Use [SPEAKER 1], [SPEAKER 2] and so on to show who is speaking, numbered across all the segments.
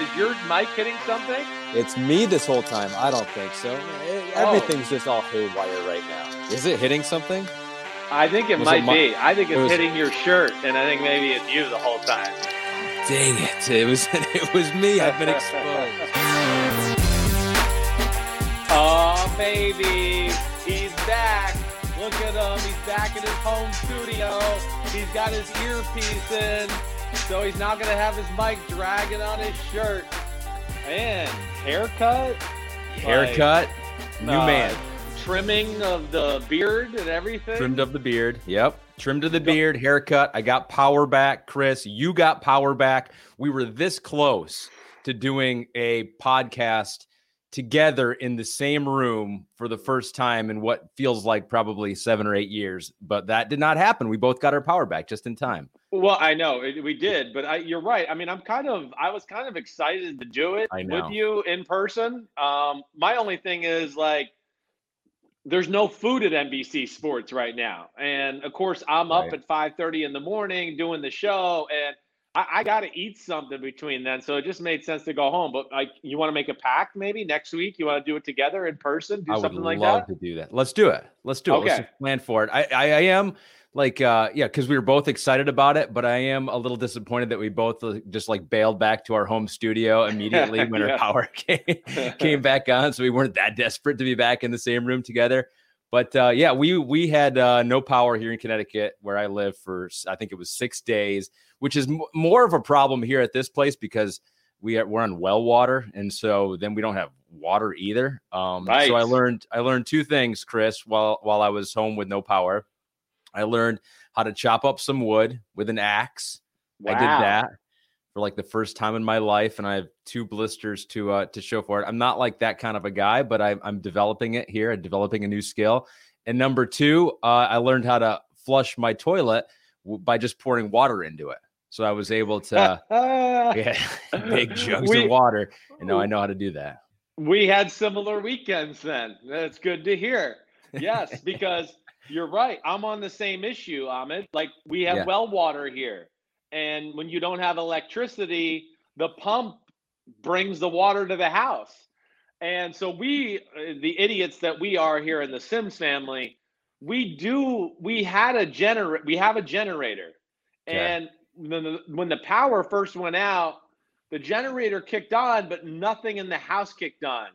[SPEAKER 1] Is your mic hitting something?
[SPEAKER 2] It's me this whole time. I don't think so. Eh, Everything's just all haywire right now. Is it hitting something?
[SPEAKER 1] I think it
[SPEAKER 2] Was
[SPEAKER 1] might
[SPEAKER 2] it my-
[SPEAKER 1] be. I think it's
[SPEAKER 2] it was-
[SPEAKER 1] hitting your shirt, and I think maybe it's you the whole time.
[SPEAKER 2] Dang it! It was it was me. I've been exposed.
[SPEAKER 1] Oh, baby. He's back. Look at him. He's back in his home studio. He's got his earpiece in, so he's not going to have his mic dragging on his shirt. Man, haircut?
[SPEAKER 2] Haircut, new
[SPEAKER 1] Uh,
[SPEAKER 2] man.
[SPEAKER 1] Trimming of the beard and everything?
[SPEAKER 2] Trimmed up the beard. Yep. Trimmed to the beard, haircut. I got power back, Chris. You got power back. We were this close to doing a podcast together in the same room for the first time in what feels like probably seven or eight years. But that did not happen. We both got our power back just in time.
[SPEAKER 1] Well, I know it, we did, but I, you're right. I mean, I'm kind of, I was kind of excited to do it with you in person. Um, my only thing is like, there's no food at NBC Sports right now, and of course, I'm up
[SPEAKER 2] Right.
[SPEAKER 1] at 5:30 in the morning doing the show, and I, I got to eat something between then. So it just made sense to go home. But like, you want to make a pact maybe next week? You want to do it together in person? Do
[SPEAKER 2] I would
[SPEAKER 1] something like
[SPEAKER 2] love
[SPEAKER 1] that?
[SPEAKER 2] to do that. Let's do it. Let's do it. Let's plan for it. I, I, I am like, uh, yeah, because we were both excited about it, but I am a little disappointed that we both uh, just like bailed back to our home studio immediately when
[SPEAKER 1] Yeah.
[SPEAKER 2] our power came, came back on. So we weren't that desperate to be back in the same room together. But uh, yeah, we we had uh, no power here in Connecticut where I live for i think it was six days, which is m- more of a problem here at this place because we are, we're on well water, and so then we don't have water either. Um, So I learned I learned two things, Chris, while while I was home with no power. I learned how to chop up some wood with an axe. I did that for like the first time in my life, and I have two blisters to uh, to show for it. I'm not like that kind of a guy, but I, I'm developing it here. I'm developing a new skill. And number two, uh, I learned how to flush my toilet w- by just pouring water into it. So I was able to get big jugs
[SPEAKER 1] We-
[SPEAKER 2] of water, and now I know how to do that.
[SPEAKER 1] We had similar weekends then. That's good to hear. Yes, because you're right. I'm on the same issue, Ahmed. Like we have
[SPEAKER 2] Yeah.
[SPEAKER 1] well water here. And when you don't have electricity, the pump brings the water to the house. And so we uh, the idiots that we are here in the Simms family, we do we had a gener we have a generator. And when the, when the power first went out, the generator kicked on, but nothing in the house kicked on.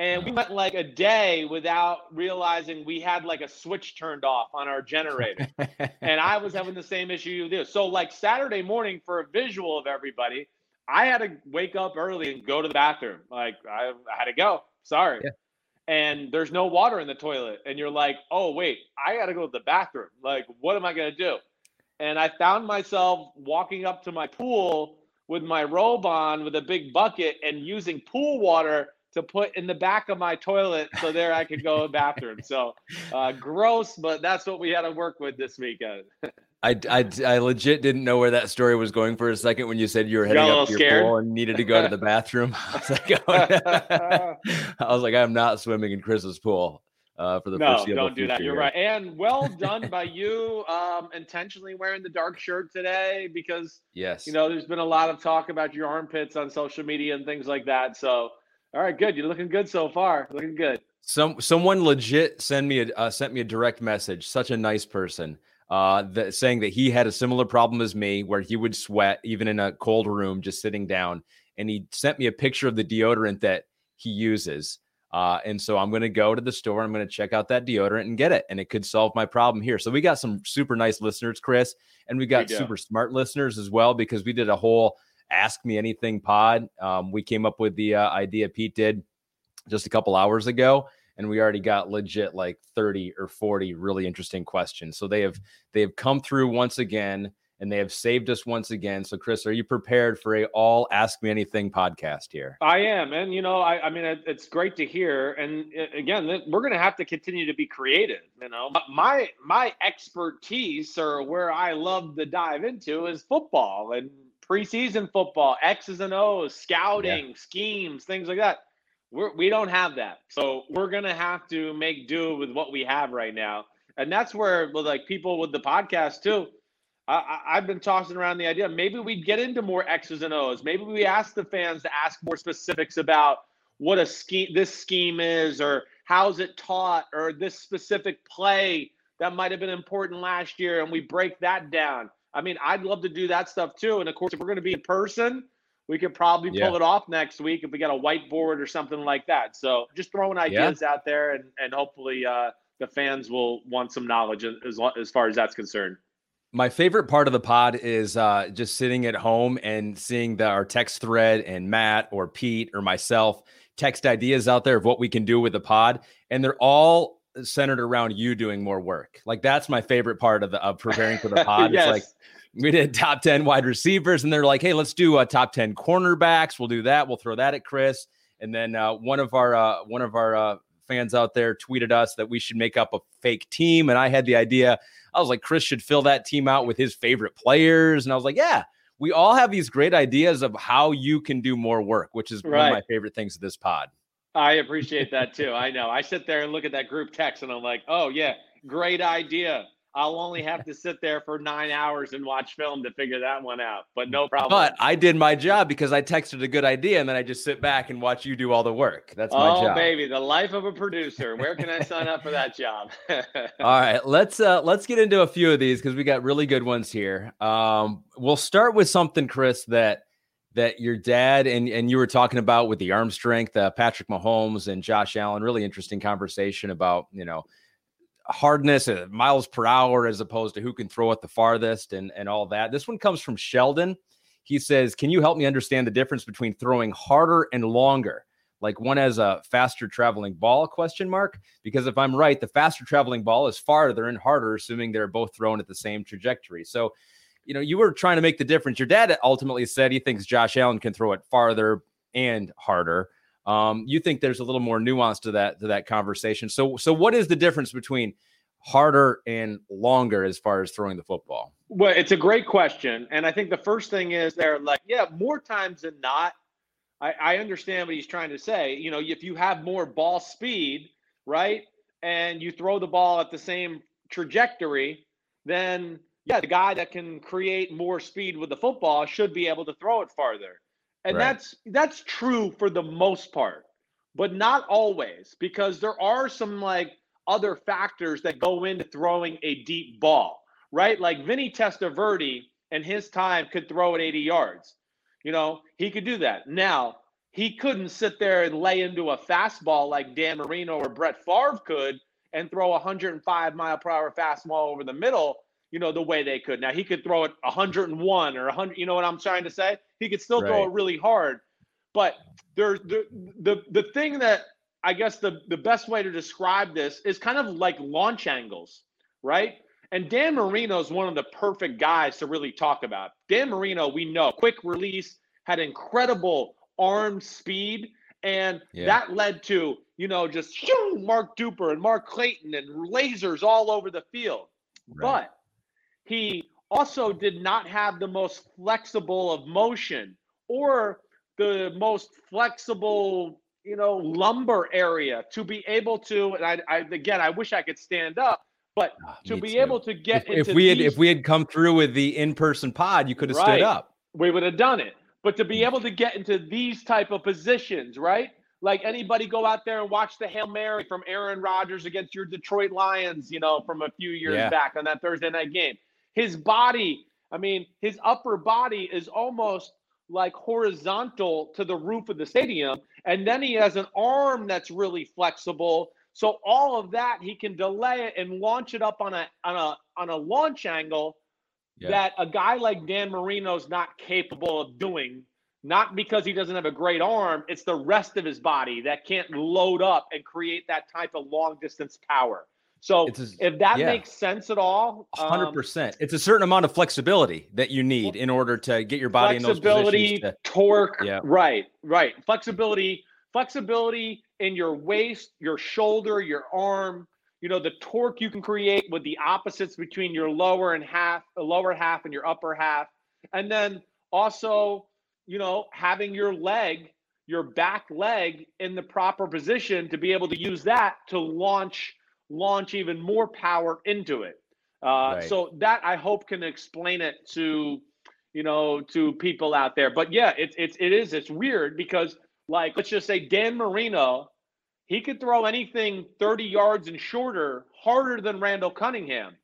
[SPEAKER 1] And we went like a day without realizing we had like a switch turned off on our generator. and I was having the same issue you do. So, like Saturday morning, for a visual of everybody, I had to wake up early and go to the bathroom. Like, I, I had to go. Sorry.
[SPEAKER 2] Yeah.
[SPEAKER 1] And there's no water in the toilet. And you're like, oh, wait, I got to go to the bathroom. Like, what am I going to do? And I found myself walking up to my pool with my robe on with a big bucket and using pool water to put in the back of my toilet so there I could go to the bathroom. So uh, gross, but that's what we had to work with this weekend.
[SPEAKER 2] I, I, I legit didn't know where that story was going for a second when you said you were heading up to your
[SPEAKER 1] scared?
[SPEAKER 2] pool and needed to go to the bathroom. I was like, oh, no. I was like, I'm not swimming in Chris's pool uh, for the
[SPEAKER 1] no, don't do that. You're right. And well done by you um, intentionally wearing the dark shirt today because
[SPEAKER 2] Yes.
[SPEAKER 1] you know there's been a lot of talk about your armpits on social media and things like that. So all right, good. You're looking good so far. Looking good.
[SPEAKER 2] Some someone legit sent me a uh, sent me a direct message. Such a nice person. uh, that, saying that he had a similar problem as me, where he would sweat even in a cold room just sitting down. And he sent me a picture of the deodorant that he uses. Uh, and so I'm going to go to the store. I'm going to check out that deodorant and get it, and it could solve my problem here. So we got some super nice listeners, Chris, and we got super smart listeners as well because we did a whole Ask Me Anything pod. Um, we came up with the uh, idea Pete did just a couple hours ago, and we already got legit like 30 or 40 really interesting questions. So they have they have come through once again and they have saved us once again. So, Chris, are you prepared for a all Ask Me Anything podcast here?
[SPEAKER 1] I am, and you know, I, I mean, it, it's great to hear. And again, we're going to have to continue to be creative. You know, my my expertise or where I love to dive into is football and preseason football, X's and O's, scouting, yeah. schemes, things like that. We're, we don't have that, so we're going to have to make do with what we have right now. And that's where, like people with the podcast too I, have been tossing around the idea maybe we get into more X's and O's. Maybe we ask the fans to ask more specifics about what a scheme this scheme is, or how's it taught, or this specific play that might have been important last year, and we break that down. I mean, I'd love to do that stuff too. And of course, if we're going to be in person, we could probably yeah. pull it off next week if we got a whiteboard or something like that. So just throwing ideas yeah. out there, and and hopefully uh, the fans will want some knowledge as as far as that's concerned.
[SPEAKER 2] My favorite part of the pod is uh, just sitting at home and seeing the, our text thread and Matt or Pete or myself text ideas out there of what we can do with the pod, and they're all centered around you doing more work. Like that's my favorite part of the of preparing for the pod. yes. It's like we did top 10 wide receivers and they're like, hey, let's do a top 10 cornerbacks. We'll do that. We'll throw that at Chris. And then uh, one of our uh, one of our uh, fans out there tweeted us that we should make up a fake team. And I had the idea. I was like, Chris should fill that team out with his favorite players. And I was like, yeah, we all have these great ideas of how you can do more work, which is right. one of my favorite things of this pod.
[SPEAKER 1] I appreciate that too. I know. I sit there and look at that group text and I'm like, oh, yeah, great idea. I'll only have to sit there for nine hours and watch film to figure that one out. But no problem.
[SPEAKER 2] But I did my job because I texted a good idea and then I just sit back and watch you do all the work. That's my
[SPEAKER 1] oh,
[SPEAKER 2] job.
[SPEAKER 1] baby, the life of a producer. Where can I sign up for that job?
[SPEAKER 2] all right, let's uh let's get into a few of these because we got really good ones here. Um, we'll start with something, Chris, that that your dad and and you were talking about with the arm strength, uh, Patrick Mahomes and Josh Allen. Really interesting conversation about you know hardness, uh, miles per hour, as opposed to who can throw it the farthest and, and all that. This one comes from Sheldon. He says, Can you help me understand the difference between throwing harder and longer? Like one has a faster traveling ball question mark because if i'm right the faster traveling ball is farther and harder assuming they're both thrown at the same trajectory so you know you were trying to make the difference your dad ultimately said he thinks josh allen can throw it farther and harder um, you think there's a little more nuance to that to that conversation. So so what is the difference between harder and longer as far as throwing the football?
[SPEAKER 1] Well, it's a great question, and I think the first thing is they're like, yeah, more times than not. I, I understand what he's trying to say. You know, if you have more ball speed, right, and you throw the ball at the same trajectory, then yeah, the guy that can create more speed with the football should be able to throw it farther. And right. that's that's true for the most part, but not always because there are some like other factors that go into throwing a deep ball, right? Like Vinny Testaverde and his time could throw it 80 yards. You know, he could do that. Now, he couldn't sit there and lay into a fastball like Dan Marino or Brett Favre could and throw a 105 mile per hour fastball over the middle you know, the way they could. Now he could throw it 101 or 100. You know what I'm trying to say? He could still right. throw it really hard. But there's the the the thing that I guess the the best way to describe this is kind of like launch angles, right? And Dan Marino is one of the perfect guys to really talk about. Dan Marino, we know, quick release, had incredible arm speed, and yeah. that led to you know just shoo, Mark Duper and Mark Clayton and lasers all over the field. Right. But he also did not have the most flexible of motion or the most flexible, you know, lumbar area to be able to. And I, I again, I wish I could stand up, but oh, to be too. able to get
[SPEAKER 2] if, if we had if we had come through with the in-person pod, you could have right, stood up.
[SPEAKER 1] We would have done it. But to be mm. able to get into these type of positions, right? like anybody go out there and watch the Hail Mary from Aaron Rodgers against your Detroit Lions, you know, from a few years
[SPEAKER 2] Yeah.
[SPEAKER 1] back on that Thursday night game. His body, I mean, his upper body is almost like horizontal to the roof of the stadium. And then he has an arm that's really flexible. So all of that he can delay it and launch it up on a on a on a launch angle
[SPEAKER 2] Yeah.
[SPEAKER 1] that a guy like Dan Marino's not capable of doing. Not because he doesn't have a great arm, it's the rest of his body that can't load up and create that type of long distance power. So
[SPEAKER 2] a-
[SPEAKER 1] if that
[SPEAKER 2] yeah.
[SPEAKER 1] makes sense at all,
[SPEAKER 2] Hundred
[SPEAKER 1] um,
[SPEAKER 2] percent. It's a certain amount of flexibility that you need in order to get your body in those positions. To,
[SPEAKER 1] torque.
[SPEAKER 2] Yeah.
[SPEAKER 1] Right, right. Flexibility, flexibility in your waist, your shoulder, your arm. You know the torque you can create with the opposites between your lower and half, the lower half and your upper half, and then also, you know, having your leg, your back leg in the proper position to be able to use that to launch launch even more power into it. Uh,
[SPEAKER 2] Right.
[SPEAKER 1] So that I hope can explain it to you know, to people out there. But yeah, it's it's it is it's weird because like let's just say Dan Marino, he could throw anything 30 yards and shorter harder than Randall Cunningham.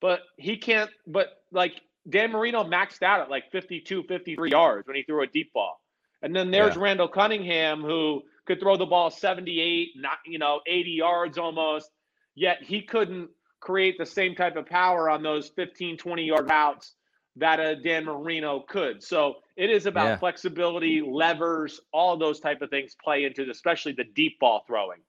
[SPEAKER 1] But he can't but like Dan Marino maxed out at like 52, 53 yards when he threw a deep ball. And then there's
[SPEAKER 2] Yeah.
[SPEAKER 1] Randall Cunningham who could throw the ball 78, not you know, 80 yards almost, yet he couldn't create the same type of power on those 15, 20 yard routes that a Dan Marino could. So it is about
[SPEAKER 2] Yeah.
[SPEAKER 1] flexibility, levers, all those type of things play into it, especially the deep ball throwing.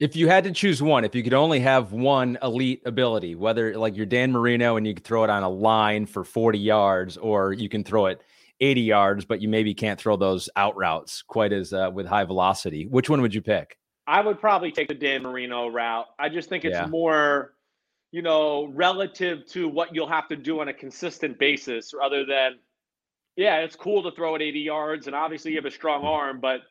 [SPEAKER 2] if you had to choose one, if you could only have one elite ability, whether like you're Dan Marino and you could throw it on a line for 40 yards, or you can throw it 80 yards, but you maybe can't throw those out routes quite as uh, with high velocity. Which one would you pick?
[SPEAKER 1] I would probably take the Dan Marino route. I just think it's
[SPEAKER 2] Yeah.
[SPEAKER 1] more, you know, relative to what you'll have to do on a consistent basis rather than, yeah, it's cool to throw it 80 yards and obviously you have a strong arm, but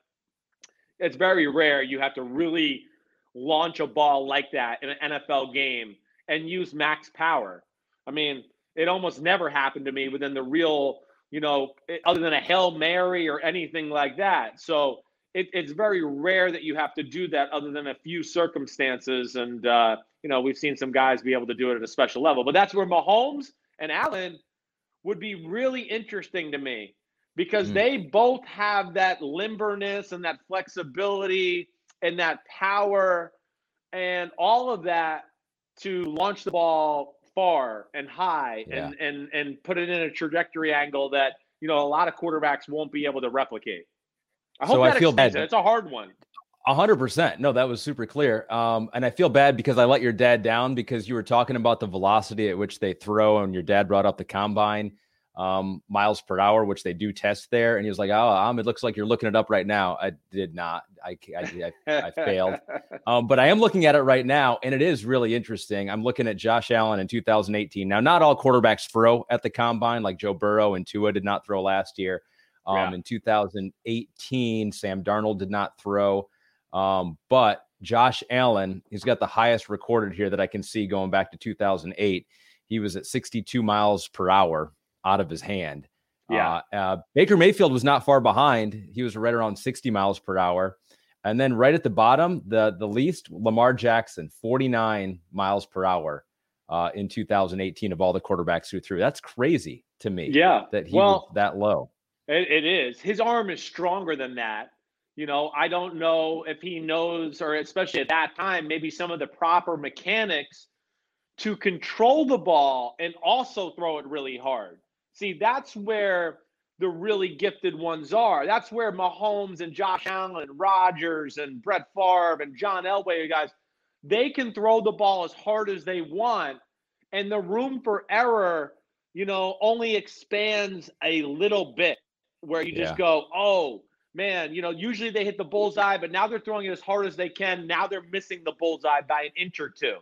[SPEAKER 1] it's very rare you have to really launch a ball like that in an NFL game and use max power. I mean, it almost never happened to me within the real, you know, other than a Hail Mary or anything like that. So it, it's very rare that you have to do that other than a few circumstances. And, uh, you know, we've seen some guys be able to do it at a special level. But that's where Mahomes and Allen would be really interesting to me because
[SPEAKER 2] Mm.
[SPEAKER 1] they both have that limberness and that flexibility and that power and all of that to launch the ball far and high and and and put it in a trajectory angle that you know a lot of quarterbacks won't be able to replicate. I hope
[SPEAKER 2] So I feel bad.
[SPEAKER 1] it. It's a hard one.
[SPEAKER 2] A hundred percent. No, that was super clear. Um, and I feel bad because I let your dad down because you were talking about the velocity at which they throw, and your dad brought up the combine um, miles per hour, which they do test there. And he was like, "Oh, um, it looks like you're looking it up right now." I did not. I I, I, I failed. Um, but I am looking at it right now, and it is really interesting. I'm looking at Josh Allen in 2018. Now, not all quarterbacks throw at the combine, like Joe Burrow and Tua did not throw last year. Um,
[SPEAKER 1] Yeah.
[SPEAKER 2] In 2018, Sam Darnold did not throw. Um, but Josh Allen, he's got the highest recorded here that I can see going back to 2008. He was at 62 miles per hour out of his hand.
[SPEAKER 1] Yeah.
[SPEAKER 2] Uh, uh, Baker Mayfield was not far behind. He was right around 60 miles per hour. And then right at the bottom, the the least, Lamar Jackson, 49 miles per hour uh, in 2018 of all the quarterbacks who threw. That's crazy to me
[SPEAKER 1] yeah.
[SPEAKER 2] that he
[SPEAKER 1] well,
[SPEAKER 2] was that low.
[SPEAKER 1] It, it is. His arm is stronger than that. You know, I don't know if he knows, or especially at that time, maybe some of the proper mechanics to control the ball and also throw it really hard. See, that's where the really gifted ones are. That's where Mahomes and Josh Allen and Rodgers and Brett Favre and John Elway guys, they can throw the ball as hard as they want. And the room for error, you know, only expands a little bit where you just
[SPEAKER 2] Yeah.
[SPEAKER 1] go, oh, man, you know, usually they hit the bullseye, but now they're throwing it as hard as they can. Now they're missing the bullseye by an inch or two.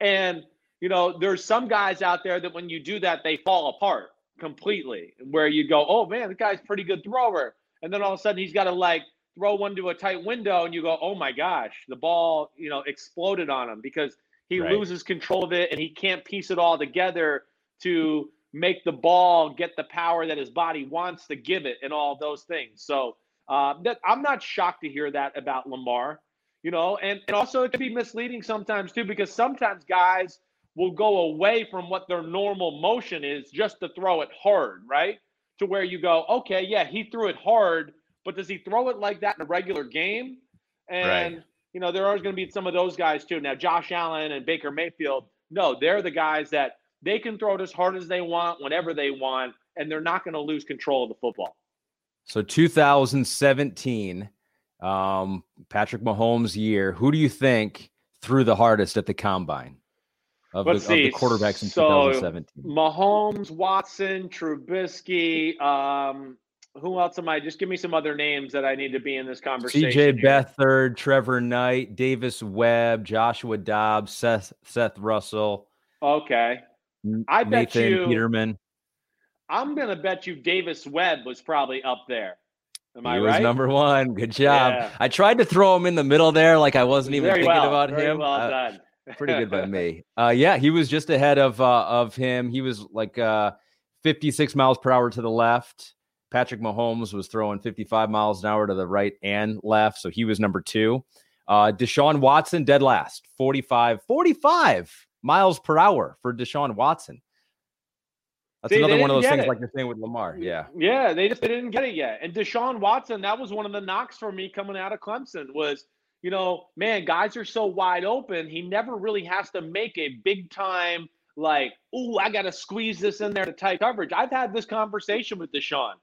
[SPEAKER 1] And, you know, there's some guys out there that when you do that, they fall apart completely, where you go, oh, man, the guy's a pretty good thrower. And then all of a sudden he's got to like throw one to a tight window and you go, oh my gosh, the ball, you know, exploded on him because he
[SPEAKER 2] Right.
[SPEAKER 1] loses control of it and he can't piece it all together to make the ball get the power that his body wants to give it and all those things. So Uh, that I'm not shocked to hear that about Lamar, you know, and, and also it can be misleading sometimes too, because sometimes guys will go away from what their normal motion is just to throw it hard, right? To where you go, okay, yeah, he threw it hard, but does he throw it like that in a regular game? And right. you know, there are going to be some of those guys too. Now, Josh Allen and Baker Mayfield, no, they're the guys that they can throw it as hard as they want, whenever they want, and they're not going to lose control of the football.
[SPEAKER 2] So 2017, um, Patrick Mahomes' year. Who do you think threw the hardest at the combine of, the, of the, quarterbacks in so 2017?
[SPEAKER 1] Mahomes, Watson, Trubisky. Um, who else am I? Just give me some other names that I need to be in this conversation.
[SPEAKER 2] CJ Beathard, Trevor Knight, Davis Webb, Joshua Dobbs, Seth Seth Russell.
[SPEAKER 1] Okay. I
[SPEAKER 2] Nathan
[SPEAKER 1] bet you
[SPEAKER 2] Peterman.
[SPEAKER 1] I'm gonna bet you Davis Webb was probably up there. Am I
[SPEAKER 2] he
[SPEAKER 1] right?
[SPEAKER 2] was number one. Good job. Yeah. I tried to throw him in the middle there, like I wasn't even
[SPEAKER 1] Very
[SPEAKER 2] thinking
[SPEAKER 1] well.
[SPEAKER 2] about
[SPEAKER 1] Very
[SPEAKER 2] him.
[SPEAKER 1] Well
[SPEAKER 2] Uh,
[SPEAKER 1] done.
[SPEAKER 2] pretty good by me. Uh, yeah, he was just ahead of uh, of him. He was like uh, 56 miles per hour to the left. Patrick Mahomes was throwing 55 miles an hour to the right and left, so he was number two. Uh, Deshaun Watson dead last, 45 45 miles per hour for Deshaun Watson. That's
[SPEAKER 1] they
[SPEAKER 2] another one of those things
[SPEAKER 1] it.
[SPEAKER 2] like you're saying with Lamar. Mm, yeah.
[SPEAKER 1] Yeah, they just they didn't get it yet. And Deshaun Watson, that was one of the knocks for me coming out of Clemson was, you know, man, guys are so wide open. He never really has to make a big time like, oh, I got to squeeze this in there to tight coverage. I've had this conversation with Deshaun.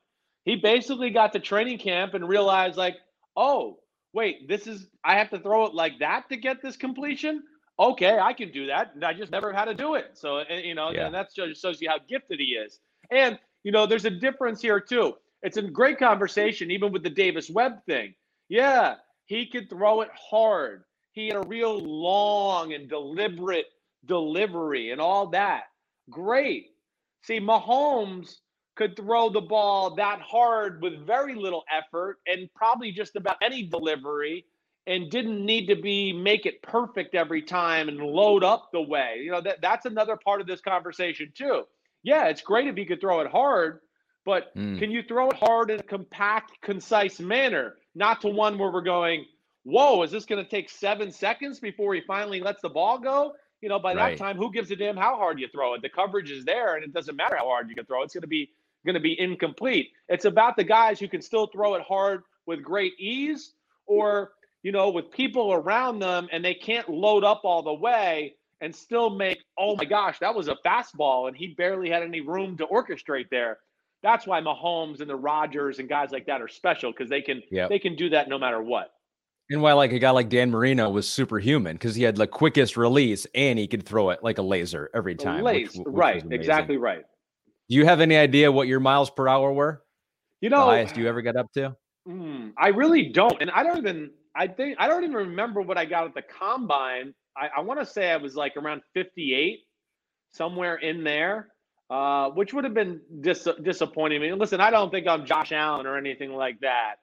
[SPEAKER 1] He basically got to training camp and realized like, oh, wait, this is I have to throw it like that to get this completion. Okay, I can do that. And I just never had to do it. So and, you know,
[SPEAKER 2] Yeah.
[SPEAKER 1] and that just shows you how gifted he is. And you know, there's a difference here too. It's a great conversation, even with the Davis Webb thing. Yeah, he could throw it hard. He had a real long and deliberate delivery and all that. Great. See, Mahomes could throw the ball that hard with very little effort and probably just about any delivery and didn't need to be make it perfect every time and load up the way. You know, that that's another part of this conversation too. Yeah, it's great if you could throw it hard, but
[SPEAKER 2] Mm.
[SPEAKER 1] can you throw it hard in a compact, concise manner, not to one where we're going, "Whoa, is this going to take 7 seconds before he finally lets the ball go?" You know, by
[SPEAKER 2] Right.
[SPEAKER 1] that time, who gives a damn how hard you throw it? The coverage is there and it doesn't matter how hard you can throw. it. It's going to be going to be incomplete. It's about the guys who can still throw it hard with great ease or, you know, with people around them and they can't load up all the way and still make, oh my gosh, that was a fastball and he barely had any room to orchestrate there. That's why Mahomes and the Rodgers and guys like that are special because they can
[SPEAKER 2] Yep.
[SPEAKER 1] they can do that no matter what.
[SPEAKER 2] And why like a guy like Dan Marino was superhuman because he had the quickest release and he could throw it like a laser every time. which- which
[SPEAKER 1] right, exactly right.
[SPEAKER 2] Do you have any idea what your miles per hour were?
[SPEAKER 1] You know, The
[SPEAKER 2] highest you ever got up to?
[SPEAKER 1] Mm, I really don't, and I don't even. I think I don't even remember what I got at the combine. I, I want to say I was like around 58, somewhere in there, uh, which would have been dis- disappointing. I mean, listen, I don't think I'm Josh Allen or anything like that,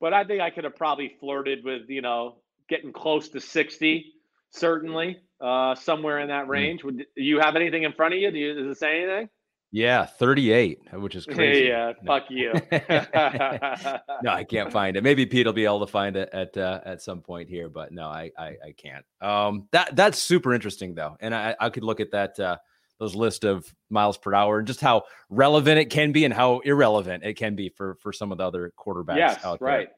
[SPEAKER 1] but I think I could have probably flirted with you know getting close to 60, certainly uh, somewhere in that range. Would do you have anything in front of you? Do you does it say anything?
[SPEAKER 2] Yeah, 38, which is crazy.
[SPEAKER 1] yeah,
[SPEAKER 2] No.
[SPEAKER 1] fuck you.
[SPEAKER 2] no, I can't find it. Maybe Pete will be able to find it at uh, at some point here, but no, I, I I can't. Um, that that's super interesting though, and I I could look at that uh, those list of miles per hour and just how relevant it can be and how irrelevant it can be for for some of the other quarterbacks
[SPEAKER 1] Yes,
[SPEAKER 2] out there.
[SPEAKER 1] right,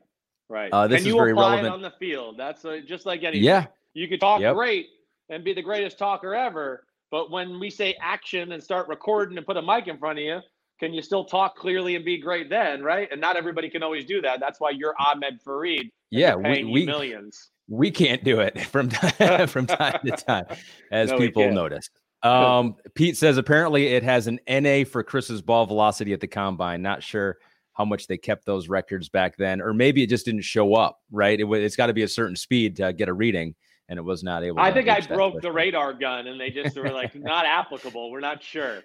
[SPEAKER 1] right.
[SPEAKER 2] Uh, this
[SPEAKER 1] Can
[SPEAKER 2] is very relevant.
[SPEAKER 1] on the field? That's uh just like anything.
[SPEAKER 2] Yeah,
[SPEAKER 1] you could talk
[SPEAKER 2] Yep.
[SPEAKER 1] great and be the greatest talker ever, but when we say action and start recording and put a mic in front of you, can you still talk clearly and be great then? Right? And not everybody can always do that. That's why you're Ahmed Fareed. and
[SPEAKER 2] yeah. We we
[SPEAKER 1] millions.
[SPEAKER 2] we can't do it from time, from time to time, as
[SPEAKER 1] No,
[SPEAKER 2] people notice. Um, Pete says apparently it has an NA for Chris's ball velocity at the combine. Not sure how much they kept those records back then, or maybe it just didn't show up. Right? It, it's got to be a certain speed to get a reading, and it was not able.
[SPEAKER 1] I think I broke the radar gun and they just were like, not applicable. We're not sure.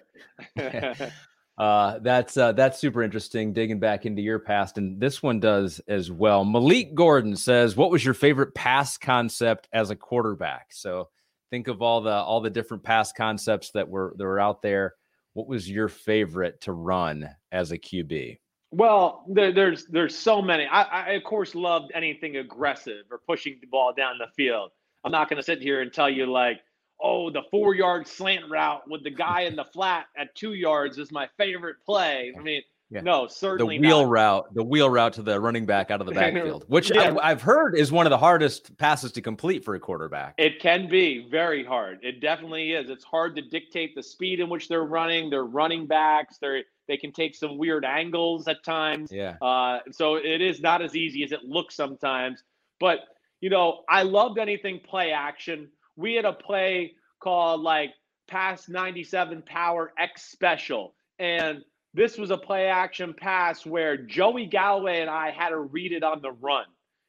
[SPEAKER 2] Uh, that's uh, that's super interesting. Digging back into your past, and this one does as well. Malik Gordon says, "What was your favorite pass concept as a quarterback?" So think of all the all the different pass concepts that were that were out there. What was your favorite to run as a QB?
[SPEAKER 1] Well, there, there's there's so many. I, I of course loved anything aggressive or pushing the ball down the field. I'm not going to sit here and tell you like, oh, the four yard slant route with the guy in the flat at two yards is my favorite play. I mean, yeah. No, certainly
[SPEAKER 2] the wheel
[SPEAKER 1] not.
[SPEAKER 2] route, the wheel route to the running back out of the backfield, which yeah. I, have heard is one of the hardest passes to complete for a quarterback.
[SPEAKER 1] It can be very hard. It definitely is. It's hard to dictate the speed in which they're running. They're running backs. They're they can take some weird angles at times.
[SPEAKER 2] Yeah.
[SPEAKER 1] Uh, so it is not as easy as it looks sometimes. But you know, I loved anything play action. We had a play called like pass 97 power X special and this was a play action pass where Joey Galloway and I had to read it on the run.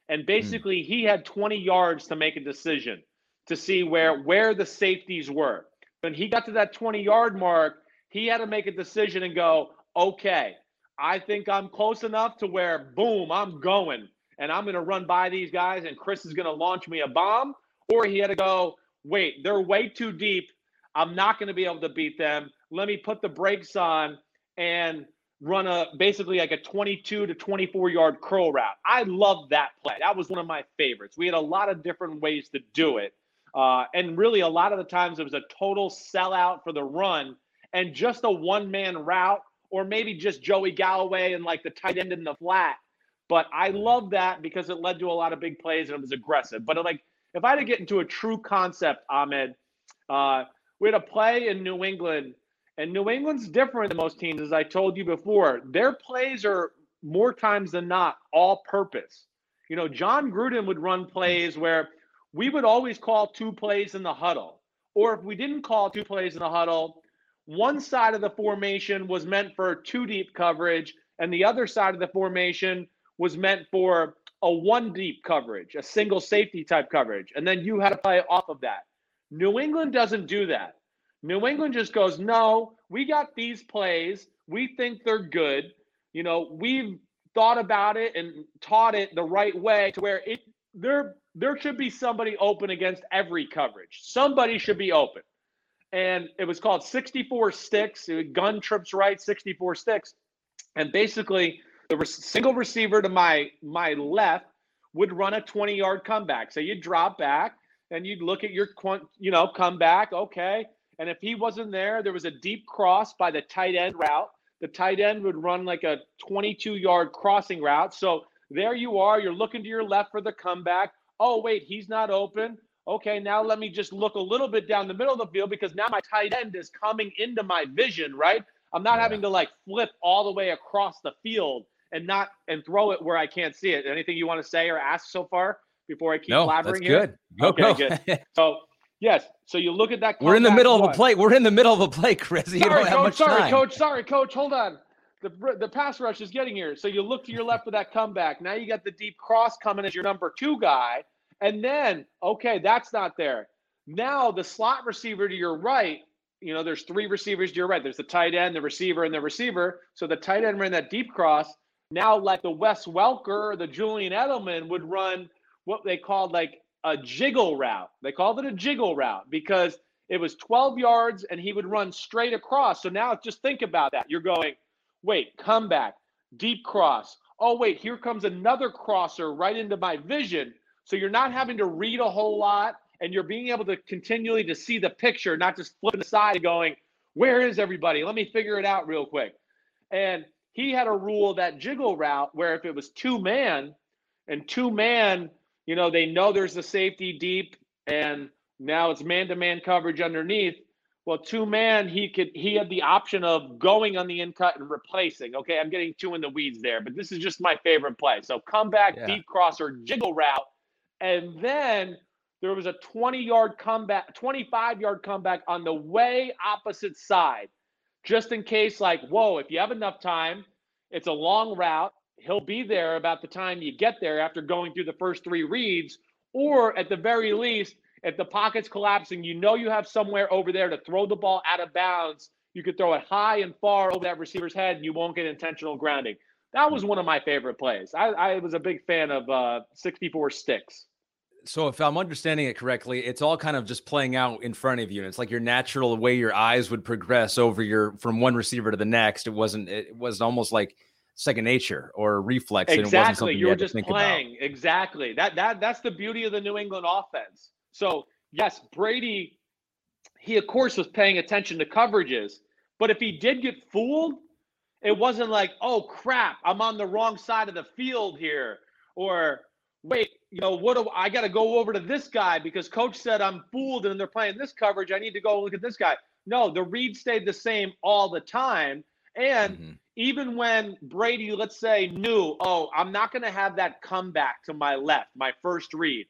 [SPEAKER 1] And hmm. basically, mm. he had 20 yards to make a decision to see where where the safeties were. When he got to that 20 yard mark, he had to make a decision and go, okay, I think I'm close enough to where, boom, I'm going and I'm going to run by these guys and Chris is going to launch me a bomb. Or he had to go, wait, they're way too deep. I'm not going to be able to beat them. Let me put the brakes on and run a basically like a 22 to 24 yard curl route. I love that play. That was one of my favorites. We had a lot of different ways to do it. Uh, and really, a lot of the times it was a total sellout for the run and just a one man route, or maybe just Joey Galloway and like the tight end in the flat. But I love that because it led to a lot of big plays and it was aggressive. But like, if I had to get into a true concept, Ahmed, uh, we had a play in New England and New England's different than most teams, as I told you before. Their plays are more times than not all purpose. You know, Jon Gruden would run plays where we would always call two plays in the huddle. Or if we didn't call two plays in the huddle, one side of the formation was meant for two deep coverage, and the other side of the formation was meant for a one deep coverage, a single safety type coverage. And then you had to play off of that. New England doesn't do that. New England just goes, no, we got these plays. We think they're good. You know, we've thought about it and taught it the right way to where it there there should be somebody open against every coverage. Somebody should be open. And it was called 64 sticks. Gun trips right, 64 sticks. And basically, the single receiver to my my left would run a 20 yard comeback. So you'd drop back and you'd look at your you know comeback. Okay, and if he wasn't there, there was a deep cross by the tight end route. The tight end would run like a 22 yard crossing route. So there you are. You're looking to your left for the comeback. Oh, wait, he's not open. Okay, now let me just look a little bit down the middle of the field because now my tight end is coming into my vision, right? I'm not yeah. having to like flip all the way across the field and not and throw it where I can't see it. Anything you want to say or ask so far before I keep no, blabbering that's
[SPEAKER 2] here? good. Go,
[SPEAKER 1] okay,
[SPEAKER 2] go.
[SPEAKER 1] good. So Yes. So you look at that.
[SPEAKER 2] We're in the middle of a play. We're in the middle of a play, Chris. You
[SPEAKER 1] sorry, coach,
[SPEAKER 2] much
[SPEAKER 1] sorry,
[SPEAKER 2] time.
[SPEAKER 1] coach. Sorry, coach. Hold on. The the pass rush is getting here. So you look to your left for that comeback. Now you got the deep cross coming as your number two guy, and then okay, that's not there. Now the slot receiver to your right. You know, there's three receivers to your right. There's the tight end, the receiver, and the receiver. So the tight end ran that deep cross. Now, like the Wes Welker the Julian Edelman would run what they called like a jiggle route. They called it a jiggle route because it was 12 yards and he would run straight across. So now just think about that. You're going, wait, come back, deep cross. Oh, wait, here comes another crosser right into my vision. So you're not having to read a whole lot and you're being able to continually to see the picture, not just flipping aside and going, where is everybody? Let me figure it out real quick. And he had a rule that jiggle route where if it was two man and two man – you know, they know there's a safety deep and now it's man-to-man coverage underneath. Well, two man, he could he had the option of going on the in cut and replacing. Okay, I'm getting two in the weeds there, but this is just my favorite play. So come back, yeah. deep crosser, jiggle route, and then there was a 20 yard comeback, 25 yard comeback on the way opposite side, just in case, like, whoa, if you have enough time, it's a long route he'll be there about the time you get there after going through the first three reads, or at the very least, if the pocket's collapsing, you know you have somewhere over there to throw the ball out of bounds. You could throw it high and far over that receiver's head, and you won't get intentional grounding. That was one of my favorite plays. I, I was a big fan of uh, 64 sticks.
[SPEAKER 2] So, if I'm understanding it correctly, it's all kind of just playing out in front of you. And it's like your natural way your eyes would progress over your from one receiver to the next. It wasn't. It was almost like second nature or reflex.
[SPEAKER 1] Exactly. you were just playing. About. Exactly. That that that's the beauty of the New England offense. So yes, Brady, he of course was paying attention to coverages, but if he did get fooled, it wasn't like, oh crap, I'm on the wrong side of the field here, or wait, you know, what do I got to go over to this guy because coach said I'm fooled and they're playing this coverage. I need to go look at this guy. No, the read stayed the same all the time. And mm-hmm. even when Brady, let's say, knew, oh, I'm not going to have that comeback to my left, my first read,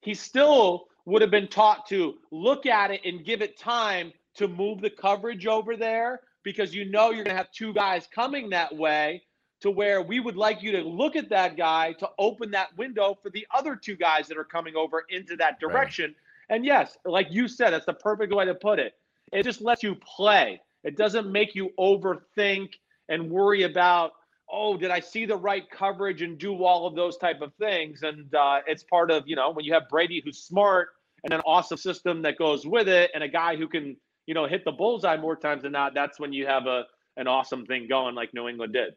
[SPEAKER 1] he still would have been taught to look at it and give it time to move the coverage over there because you know you're going to have two guys coming that way to where we would like you to look at that guy to open that window for the other two guys that are coming over into that direction. Right. And yes, like you said, that's the perfect way to put it. It just lets you play. It doesn't make you overthink and worry about, oh, did I see the right coverage and do all of those type of things? And uh, it's part of, you know, when you have Brady who's smart and an awesome system that goes with it and a guy who can, you know, hit the bullseye more times than not, that's when you have a an awesome thing going like New England did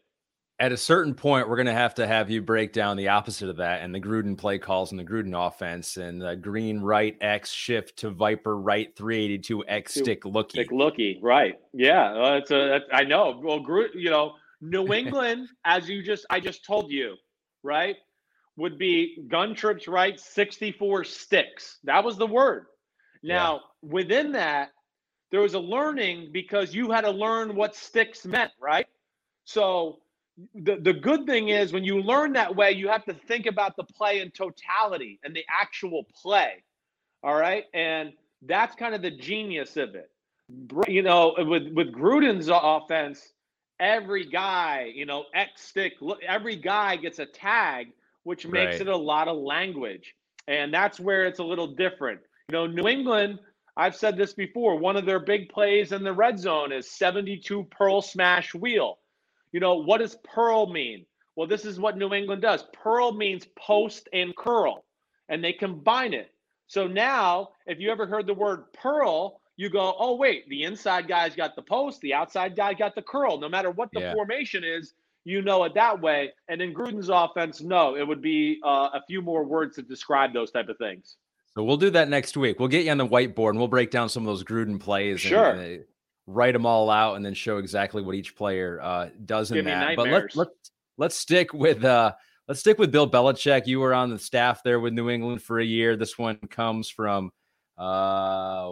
[SPEAKER 2] at a certain point, we're going to have to have you break down the opposite of that and the Gruden play calls and the Gruden offense and the green right X shift to Viper right 382 X stick looky.
[SPEAKER 1] Stick looky, right. Yeah. Uh, it's a, I know. Well, Gruden, you know, New England, as you just, I just told you, right, would be gun trips right 64 sticks. That was the word. Now, yeah. within that, there was a learning because you had to learn what sticks meant, right? So, the, the good thing is when you learn that way, you have to think about the play in totality and the actual play. All right. And that's kind of the genius of it. You know, with, with Gruden's offense, every guy, you know, X stick, every guy gets a tag, which makes right. it a lot of language. And that's where it's a little different. You know, New England, I've said this before, one of their big plays in the red zone is 72 pearl smash wheel you know, what does pearl mean? Well, this is what New England does. Pearl means post and curl, and they combine it. So now, if you ever heard the word pearl, you go, oh, wait, the inside guy's got the post, the outside guy got the curl. No matter what the yeah. formation is, you know it that way. And in Gruden's offense, no, it would be uh, a few more words to describe those type of things.
[SPEAKER 2] So we'll do that next week. We'll get you on the whiteboard and we'll break down some of those Gruden plays.
[SPEAKER 1] Sure.
[SPEAKER 2] And, and write them all out and then show exactly what each player uh, does in that. But let's let's let's stick with uh let's stick with Bill Belichick. You were on the staff there with New England for a year. This one comes from uh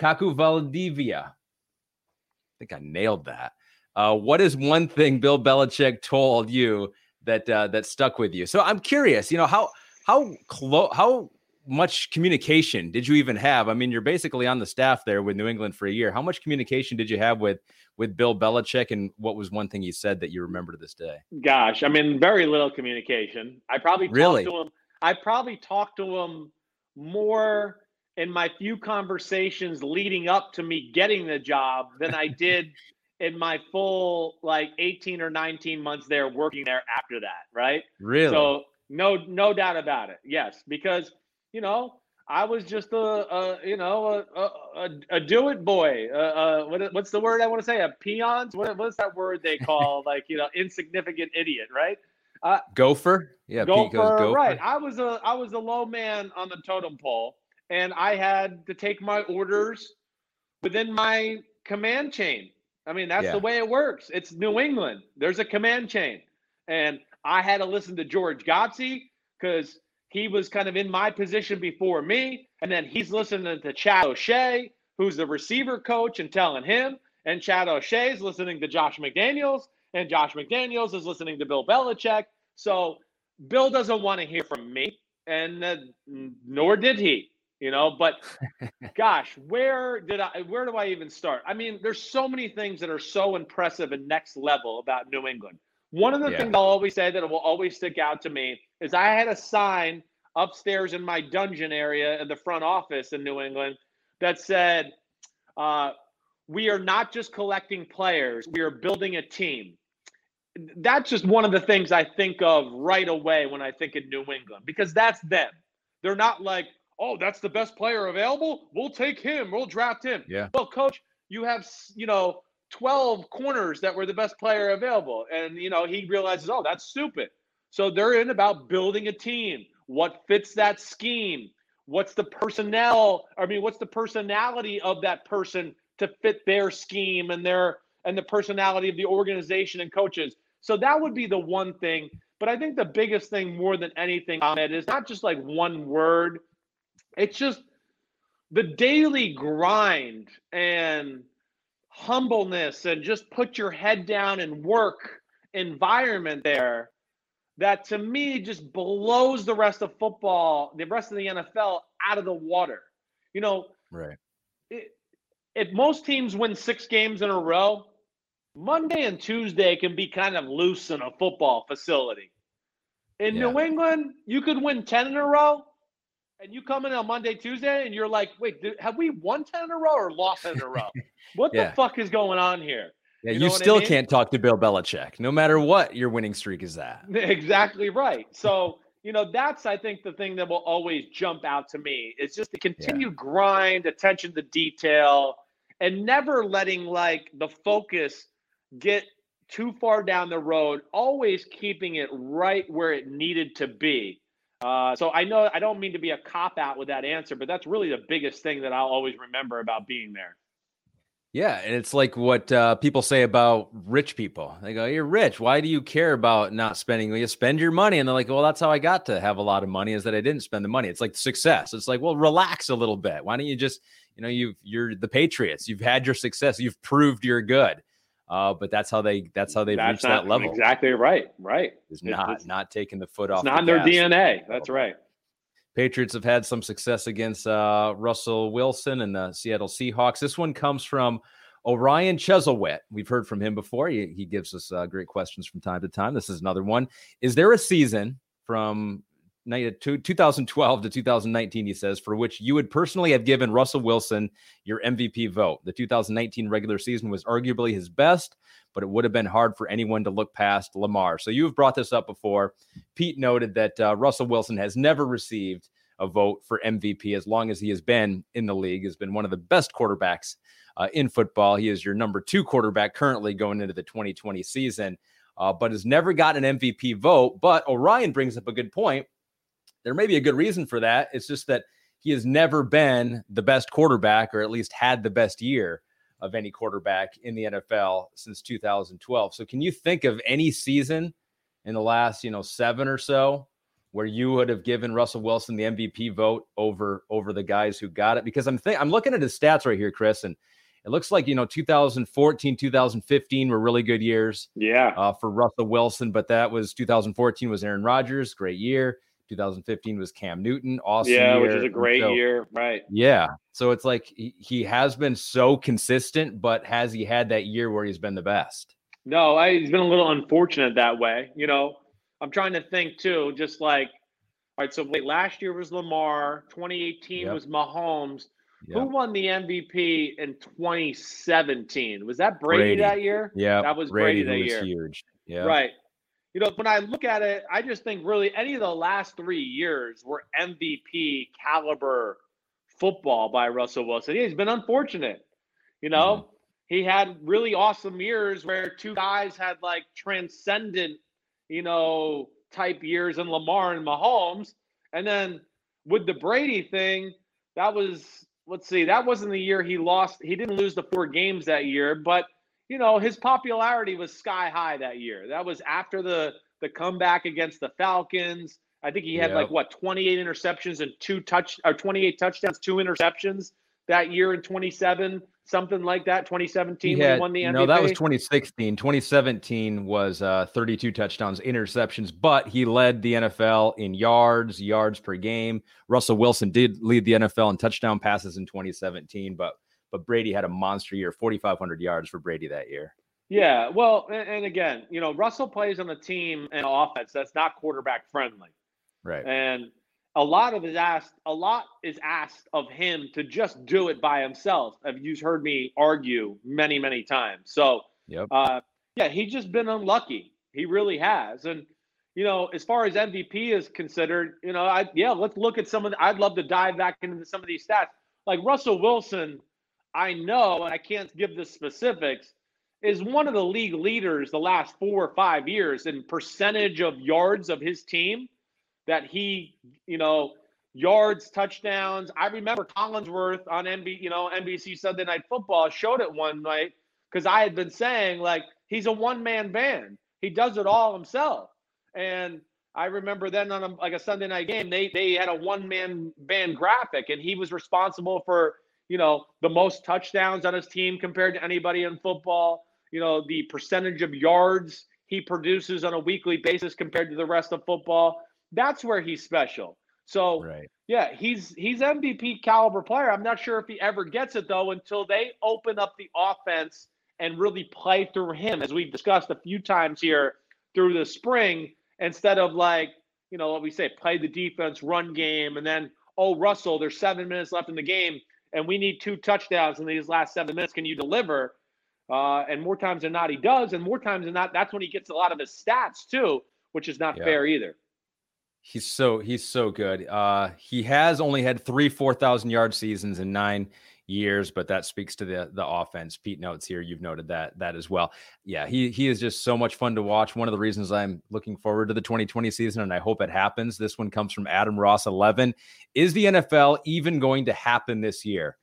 [SPEAKER 2] Kaku Valdivia. I think I nailed that. Uh, what is one thing Bill Belichick told you that uh, that stuck with you? So I'm curious. You know how how close how much communication did you even have? I mean, you're basically on the staff there with New England for a year. How much communication did you have with with Bill Belichick, and what was one thing he said that you remember to this day?
[SPEAKER 1] Gosh, I mean, very little communication. I probably
[SPEAKER 2] really
[SPEAKER 1] to him. I probably talked to him more in my few conversations leading up to me getting the job than I did in my full like 18 or 19 months there working there after that, right?
[SPEAKER 2] Really?
[SPEAKER 1] So no no doubt about it. Yes, because you know, I was just a, a you know, a, a, a do it boy. Uh, uh, what, what's the word I want to say? A peons? What, what's that word they call like, you know, insignificant idiot, right?
[SPEAKER 2] Uh, gopher. Yeah.
[SPEAKER 1] Gopher, gopher. Right. I was a, I was a low man on the totem pole and I had to take my orders within my command chain. I mean, that's yeah. the way it works. It's New England. There's a command chain. And I had to listen to George Godsey because he was kind of in my position before me. And then he's listening to Chad O'Shea, who's the receiver coach, and telling him. And Chad O'Shea is listening to Josh McDaniels, and Josh McDaniels is listening to Bill Belichick. So Bill doesn't want to hear from me, and uh, nor did he. You know, but gosh, where did I? Where do I even start? I mean, there's so many things that are so impressive and next level about New England. One of the yeah. things I'll always say that will always stick out to me is I had a sign upstairs in my dungeon area in the front office in New England that said, uh, "We are not just collecting players; we are building a team." That's just one of the things I think of right away when I think of New England because that's them. They're not like, "Oh, that's the best player available. We'll take him. We'll draft him."
[SPEAKER 2] Yeah.
[SPEAKER 1] Well, coach, you have you know 12 corners that were the best player available. And, you know, he realizes, oh, that's stupid. So they're in about building a team. What fits that scheme? What's the personnel? I mean, what's the personality of that person to fit their scheme and their and the personality of the organization and coaches? So that would be the one thing. But I think the biggest thing more than anything, Ahmed, is not just like one word. It's just the daily grind and humbleness and just put your head down and work environment there that to me just blows the rest of football, the rest of the NFL out of the water. You know,
[SPEAKER 2] right.
[SPEAKER 1] It, if most teams win six games in a row, Monday and Tuesday can be kind of loose in a football facility. In yeah. New England, you could win 10 in a row, and you come in on Monday, Tuesday, and you're like, wait, dude, have we won 10 in a row or lost 10 in a row? What yeah. the fuck is going on here?
[SPEAKER 2] Yeah, you, know you still I mean? can't talk to Bill Belichick, no matter what your winning streak is at.
[SPEAKER 1] Exactly right. So, you know, that's I think the thing that will always jump out to me is just the continued yeah. grind, attention to detail, and never letting like the focus get too far down the road, always keeping it right where it needed to be. Uh, so I know I don't mean to be a cop out with that answer, but that's really the biggest thing that I'll always remember about being there.
[SPEAKER 2] Yeah, and it's like what uh, people say about rich people. They go, "You're rich. Why do you care about not spending? You spend your money." And they're like, "Well, that's how I got to have a lot of money is that I didn't spend the money." It's like success. It's like, well, relax a little bit. Why don't you just, you know, you've you're the Patriots. You've had your success. You've proved you're good. Uh, but that's how they that's how they've that's reached that level.
[SPEAKER 1] Exactly right. Right.
[SPEAKER 2] Is not it's, not taking the foot off.
[SPEAKER 1] not
[SPEAKER 2] the
[SPEAKER 1] their DNA. That's right.
[SPEAKER 2] Patriots have had some success against uh, Russell Wilson and the Seattle Seahawks. This one comes from Orion Cheselwet. We've heard from him before. He, he gives us uh, great questions from time to time. This is another one. Is there a season from 2012 to 2019, he says, for which you would personally have given Russell Wilson your MVP vote? The 2019 regular season was arguably his best, but it would have been hard for anyone to look past Lamar. So you've brought this up before. Pete noted that uh, Russell Wilson has never received a vote for MVP as long as he has been in the league, has been one of the best quarterbacks uh, in football. He is your number two quarterback currently going into the 2020 season, uh, but has never gotten an MVP vote. But Orion brings up a good point. There may be a good reason for that. It's just that he has never been the best quarterback, or at least had the best year of any quarterback in the NFL since 2012. So, can you think of any season in the last, you know, seven or so where you would have given Russell Wilson the MVP vote over over the guys who got it? Because I'm th- I'm looking at his stats right here, Chris, and it looks like you know 2014 2015 were really good years
[SPEAKER 1] yeah
[SPEAKER 2] uh, for russell wilson but that was 2014 was aaron rodgers great year 2015 was cam newton awesome
[SPEAKER 1] yeah
[SPEAKER 2] year.
[SPEAKER 1] which is a great so, year right
[SPEAKER 2] yeah so it's like he, he has been so consistent but has he had that year where he's been the best
[SPEAKER 1] no I, he's been a little unfortunate that way you know i'm trying to think too just like all right so wait last year was lamar 2018 yep. was mahomes Yep. Who won the MVP in 2017? Was that Brady, Brady. that year?
[SPEAKER 2] Yeah,
[SPEAKER 1] that was Brady, Brady that year.
[SPEAKER 2] Huge. Yeah,
[SPEAKER 1] right. You know, when I look at it, I just think really any of the last three years were MVP caliber football by Russell Wilson. He's been unfortunate. You know, mm-hmm. he had really awesome years where two guys had like transcendent, you know, type years in Lamar and Mahomes. And then with the Brady thing, that was let's see, that wasn't the year he lost. He didn't lose the four games that year, but you know his popularity was sky high that year. That was after the the comeback against the Falcons. I think he had yep. like what 28 interceptions and two touch or 28 touchdowns, two interceptions that year in 27 something like that. 2017 he had, he won the MVP.
[SPEAKER 2] No, that was 2016. 2017 was uh, 32 touchdowns, interceptions, but he led the NFL in yards, yards per game. Russell Wilson did lead the NFL in touchdown passes in 2017, but but Brady had a monster year, 4,500 yards for Brady that year.
[SPEAKER 1] Yeah, well, and, and again, you know, Russell plays on a team and offense that's not quarterback friendly,
[SPEAKER 2] right?
[SPEAKER 1] And a lot of is asked a lot is asked of him to just do it by himself. Have You've heard me argue many, many times. So
[SPEAKER 2] yep.
[SPEAKER 1] uh, yeah, he's just been unlucky. He really has. And you know, as far as MVP is considered, you know, I yeah, let's look at some of the, I'd love to dive back into some of these stats. Like Russell Wilson, I know, and I can't give the specifics. is one of the league leaders the last four or five years in percentage of yards of his team that he, you know, yards, touchdowns. I remember Collinsworth on NB, you know, NBC Sunday Night Football showed it one night because I had been saying like he's a one man band. He does it all himself. And I remember then on a, like a Sunday night game, they they had a one man band graphic, and he was responsible for you know the most touchdowns on his team compared to anybody in football. You know the percentage of yards he produces on a weekly basis compared to the rest of football. That's where he's special. So right. yeah, he's he's MVP caliber player. I'm not sure if he ever gets it though until they open up the offense and really play through him, as we've discussed a few times here through the spring, instead of like you know what we say, play the defense, run game, and then oh Russell, there's seven minutes left in the game, and we need two touchdowns in these last seven minutes. Can you deliver? Uh, and more times than not, he does, and more times than not, that's when he gets a lot of his stats too, which is not yeah. fair either.
[SPEAKER 2] He's so he's so good. Uh, he has only had three four thousand yard seasons in nine years, but that speaks to the the offense. Pete notes here. You've noted that that as well. Yeah, he he is just so much fun to watch. One of the reasons I'm looking forward to the 2020 season, and I hope it happens. This one comes from Adam Ross 11. Is the NFL even going to happen this year?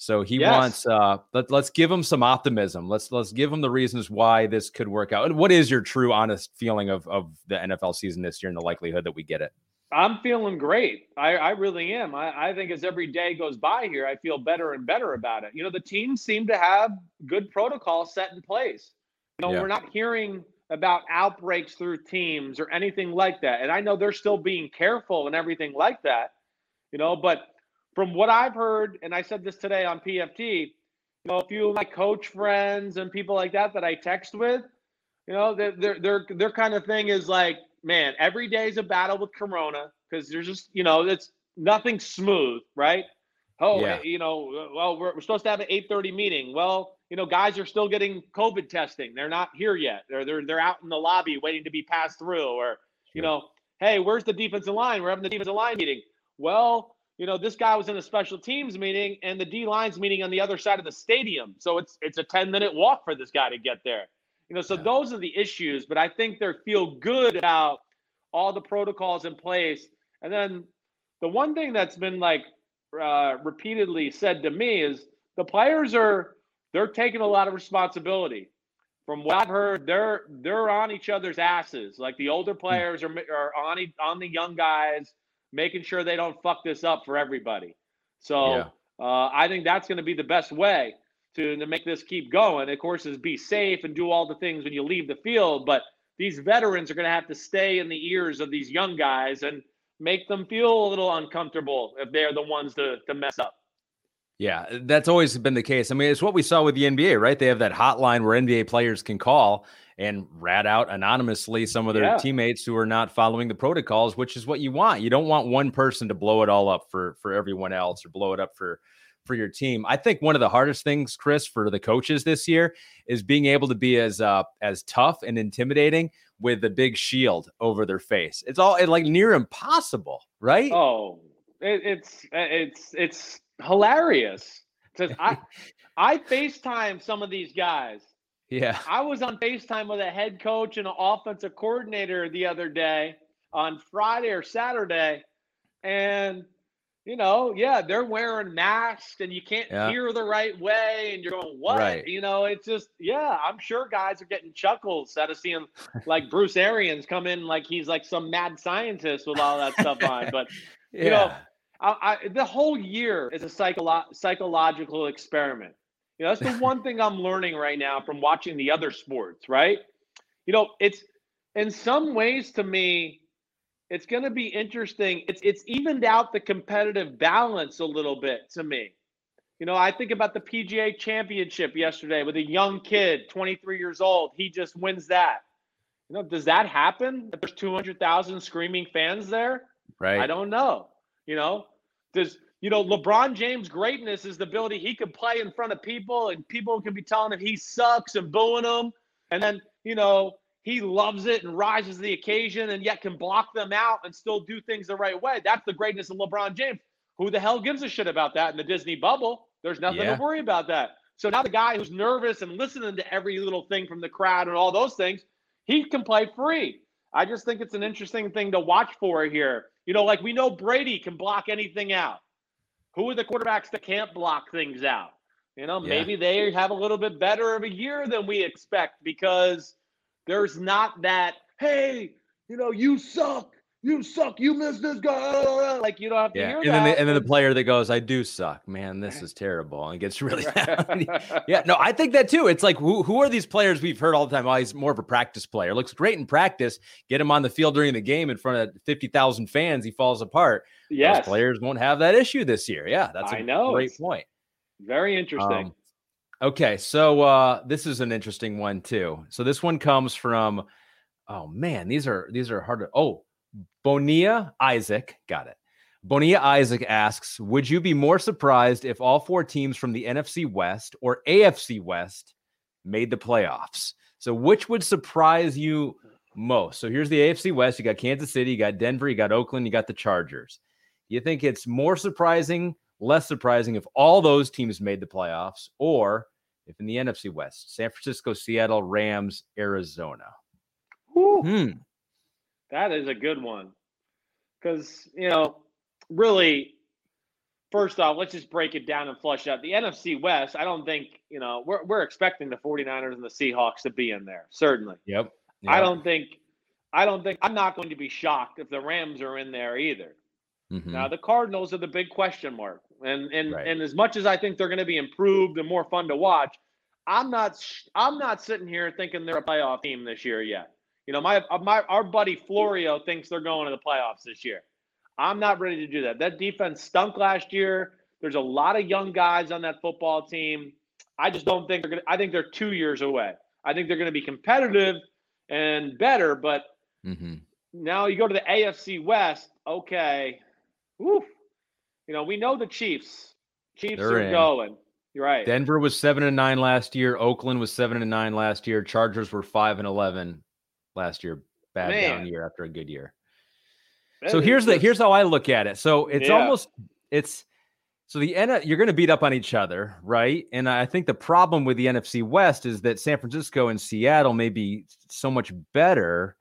[SPEAKER 2] So he yes. wants uh let, let's give him some optimism. Let's let's give him the reasons why this could work out. And what is your true honest feeling of of the NFL season this year and the likelihood that we get it?
[SPEAKER 1] I'm feeling great. I, I really am. I, I think as every day goes by here, I feel better and better about it. You know, the teams seem to have good protocol set in place. You know, yeah. we're not hearing about outbreaks through teams or anything like that. And I know they're still being careful and everything like that, you know, but from what I've heard, and I said this today on PFT, you know, a few of my coach friends and people like that that I text with, you know, their their their, their kind of thing is like, man, every day is a battle with Corona because there's just, you know, it's nothing smooth, right? Oh, yeah. you know, well, we're, we're supposed to have an 8:30 meeting. Well, you know, guys are still getting COVID testing. They're not here yet. They're they're they're out in the lobby waiting to be passed through. Or, you know, hey, where's the defensive line? We're having the defensive line meeting. Well, you know, this guy was in a special teams meeting and the D line's meeting on the other side of the stadium. So it's it's a 10 minute walk for this guy to get there. You know, so yeah. those are the issues, but I think they feel good about all the protocols in place. And then the one thing that's been like uh, repeatedly said to me is the players are they're taking a lot of responsibility. From what I've heard, they're they're on each other's asses. Like the older hmm. players are are on on the young guys making sure they don't fuck this up for everybody. So yeah. uh, I think that's going to be the best way to, to make this keep going. Of course, is be safe and do all the things when you leave the field. But these veterans are going to have to stay in the ears of these young guys and make them feel a little uncomfortable if they're the ones to, to mess up.
[SPEAKER 2] Yeah, that's always been the case. I mean, it's what we saw with the NBA, right? They have that hotline where NBA players can call and rat out anonymously some of their yeah. teammates who are not following the protocols, which is what you want. You don't want one person to blow it all up for for everyone else or blow it up for for your team. I think one of the hardest things, Chris, for the coaches this year is being able to be as uh, as tough and intimidating with the big shield over their face. It's all like near impossible, right?
[SPEAKER 1] Oh, it, it's it's it's hilarious. I I FaceTime some of these guys
[SPEAKER 2] yeah.
[SPEAKER 1] I was on FaceTime with a head coach and an offensive coordinator the other day on Friday or Saturday. And, you know, yeah, they're wearing masks and you can't yeah. hear the right way. And you're going, what? Right. You know, it's just, yeah, I'm sure guys are getting chuckles out of seeing like Bruce Arians come in like he's like some mad scientist with all that stuff on. But, yeah. you know, I, I, the whole year is a psycholo- psychological experiment. You know, that's the one thing I'm learning right now from watching the other sports, right? You know, it's in some ways to me, it's going to be interesting. It's it's evened out the competitive balance a little bit to me. You know, I think about the PGA Championship yesterday with a young kid, 23 years old. He just wins that. You know, does that happen? If there's 200,000 screaming fans there,
[SPEAKER 2] right?
[SPEAKER 1] I don't know. You know, does you know, LeBron James' greatness is the ability he can play in front of people and people can be telling him he sucks and booing him. And then, you know, he loves it and rises to the occasion and yet can block them out and still do things the right way. That's the greatness of LeBron James. Who the hell gives a shit about that in the Disney bubble? There's nothing yeah. to worry about that. So now the guy who's nervous and listening to every little thing from the crowd and all those things, he can play free. I just think it's an interesting thing to watch for here. You know, like we know Brady can block anything out. Who are the quarterbacks that can't block things out? You know, yeah. maybe they have a little bit better of a year than we expect because there's not that, hey, you know, you suck you suck. You missed this guy. Like you don't have to yeah. hear
[SPEAKER 2] and
[SPEAKER 1] that.
[SPEAKER 2] Then the, and then the player that goes, I do suck, man. This is terrible, and gets really yeah. No, I think that too. It's like who who are these players we've heard all the time? Oh, he's more of a practice player. Looks great in practice. Get him on the field during the game in front of fifty thousand fans, he falls apart.
[SPEAKER 1] Yes,
[SPEAKER 2] Those players won't have that issue this year. Yeah, that's a I know. great point.
[SPEAKER 1] Very interesting. Um,
[SPEAKER 2] okay, so uh, this is an interesting one too. So this one comes from. Oh man, these are these are hard to. Oh, Bonia Isaac, got it. Bonia Isaac asks, would you be more surprised if all four teams from the NFC West or AFC West made the playoffs? So which would surprise you most? So here's the AFC West. You got Kansas City, you got Denver, you got Oakland, you got the Chargers. You think it's more surprising, less surprising if all those teams made the playoffs, or if in the NFC West, San Francisco, Seattle, Rams, Arizona?
[SPEAKER 1] Hmm. That is a good one. Because, you know, really, first off, let's just break it down and flush out. The NFC West, I don't think, you know, we're, we're expecting the 49ers and the Seahawks to be in there, certainly.
[SPEAKER 2] Yep.
[SPEAKER 1] yep. I don't think, I don't think, I'm not going to be shocked if the Rams are in there either. Mm-hmm. Now, the Cardinals are the big question mark. And, and, right. and as much as I think they're going to be improved and more fun to watch, I'm not, I'm not sitting here thinking they're a playoff team this year yet. You know, my my our buddy Florio thinks they're going to the playoffs this year. I'm not ready to do that. That defense stunk last year. There's a lot of young guys on that football team. I just don't think they're going to I think they're 2 years away. I think they're going to be competitive and better, but mm-hmm. now you go to the AFC West, okay. Woof. You know, we know the Chiefs. Chiefs they're are in. going. You're right.
[SPEAKER 2] Denver was 7 and 9 last year. Oakland was 7 and 9 last year. Chargers were 5 and 11 last year. Bad Man. down year after a good year. That so here's the here's how I look at it. So it's yeah. almost it's so the N you're going to beat up on each other, right? And I think the problem with the NFC West is that San Francisco and Seattle may be so much better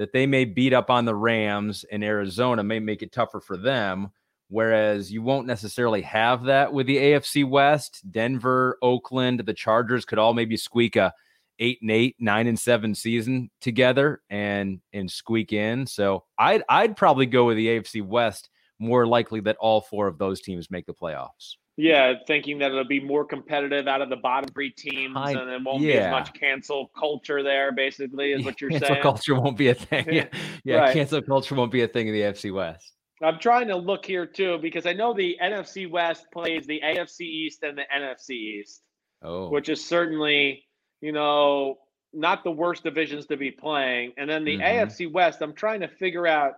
[SPEAKER 2] that they may beat up on the Rams in Arizona may make it tougher for them. Whereas you won't necessarily have that with the AFC West. Denver, Oakland, the Chargers could all maybe squeak a eight and eight, nine and seven season together and and squeak in. So I'd I'd probably go with the AFC West more likely that all four of those teams make the playoffs.
[SPEAKER 1] Yeah, thinking that it'll be more competitive out of the bottom three teams, I, and it won't yeah. be as much cancel culture there. Basically, is what you're
[SPEAKER 2] cancel
[SPEAKER 1] saying.
[SPEAKER 2] Cancel culture won't be a thing. Yeah, yeah. Right. Cancel culture won't be a thing in the AFC West.
[SPEAKER 1] I'm trying to look here too because I know the NFC West plays the AFC East and the NFC East, oh. which is certainly you know, not the worst divisions to be playing. And then the mm-hmm. AFC West, I'm trying to figure out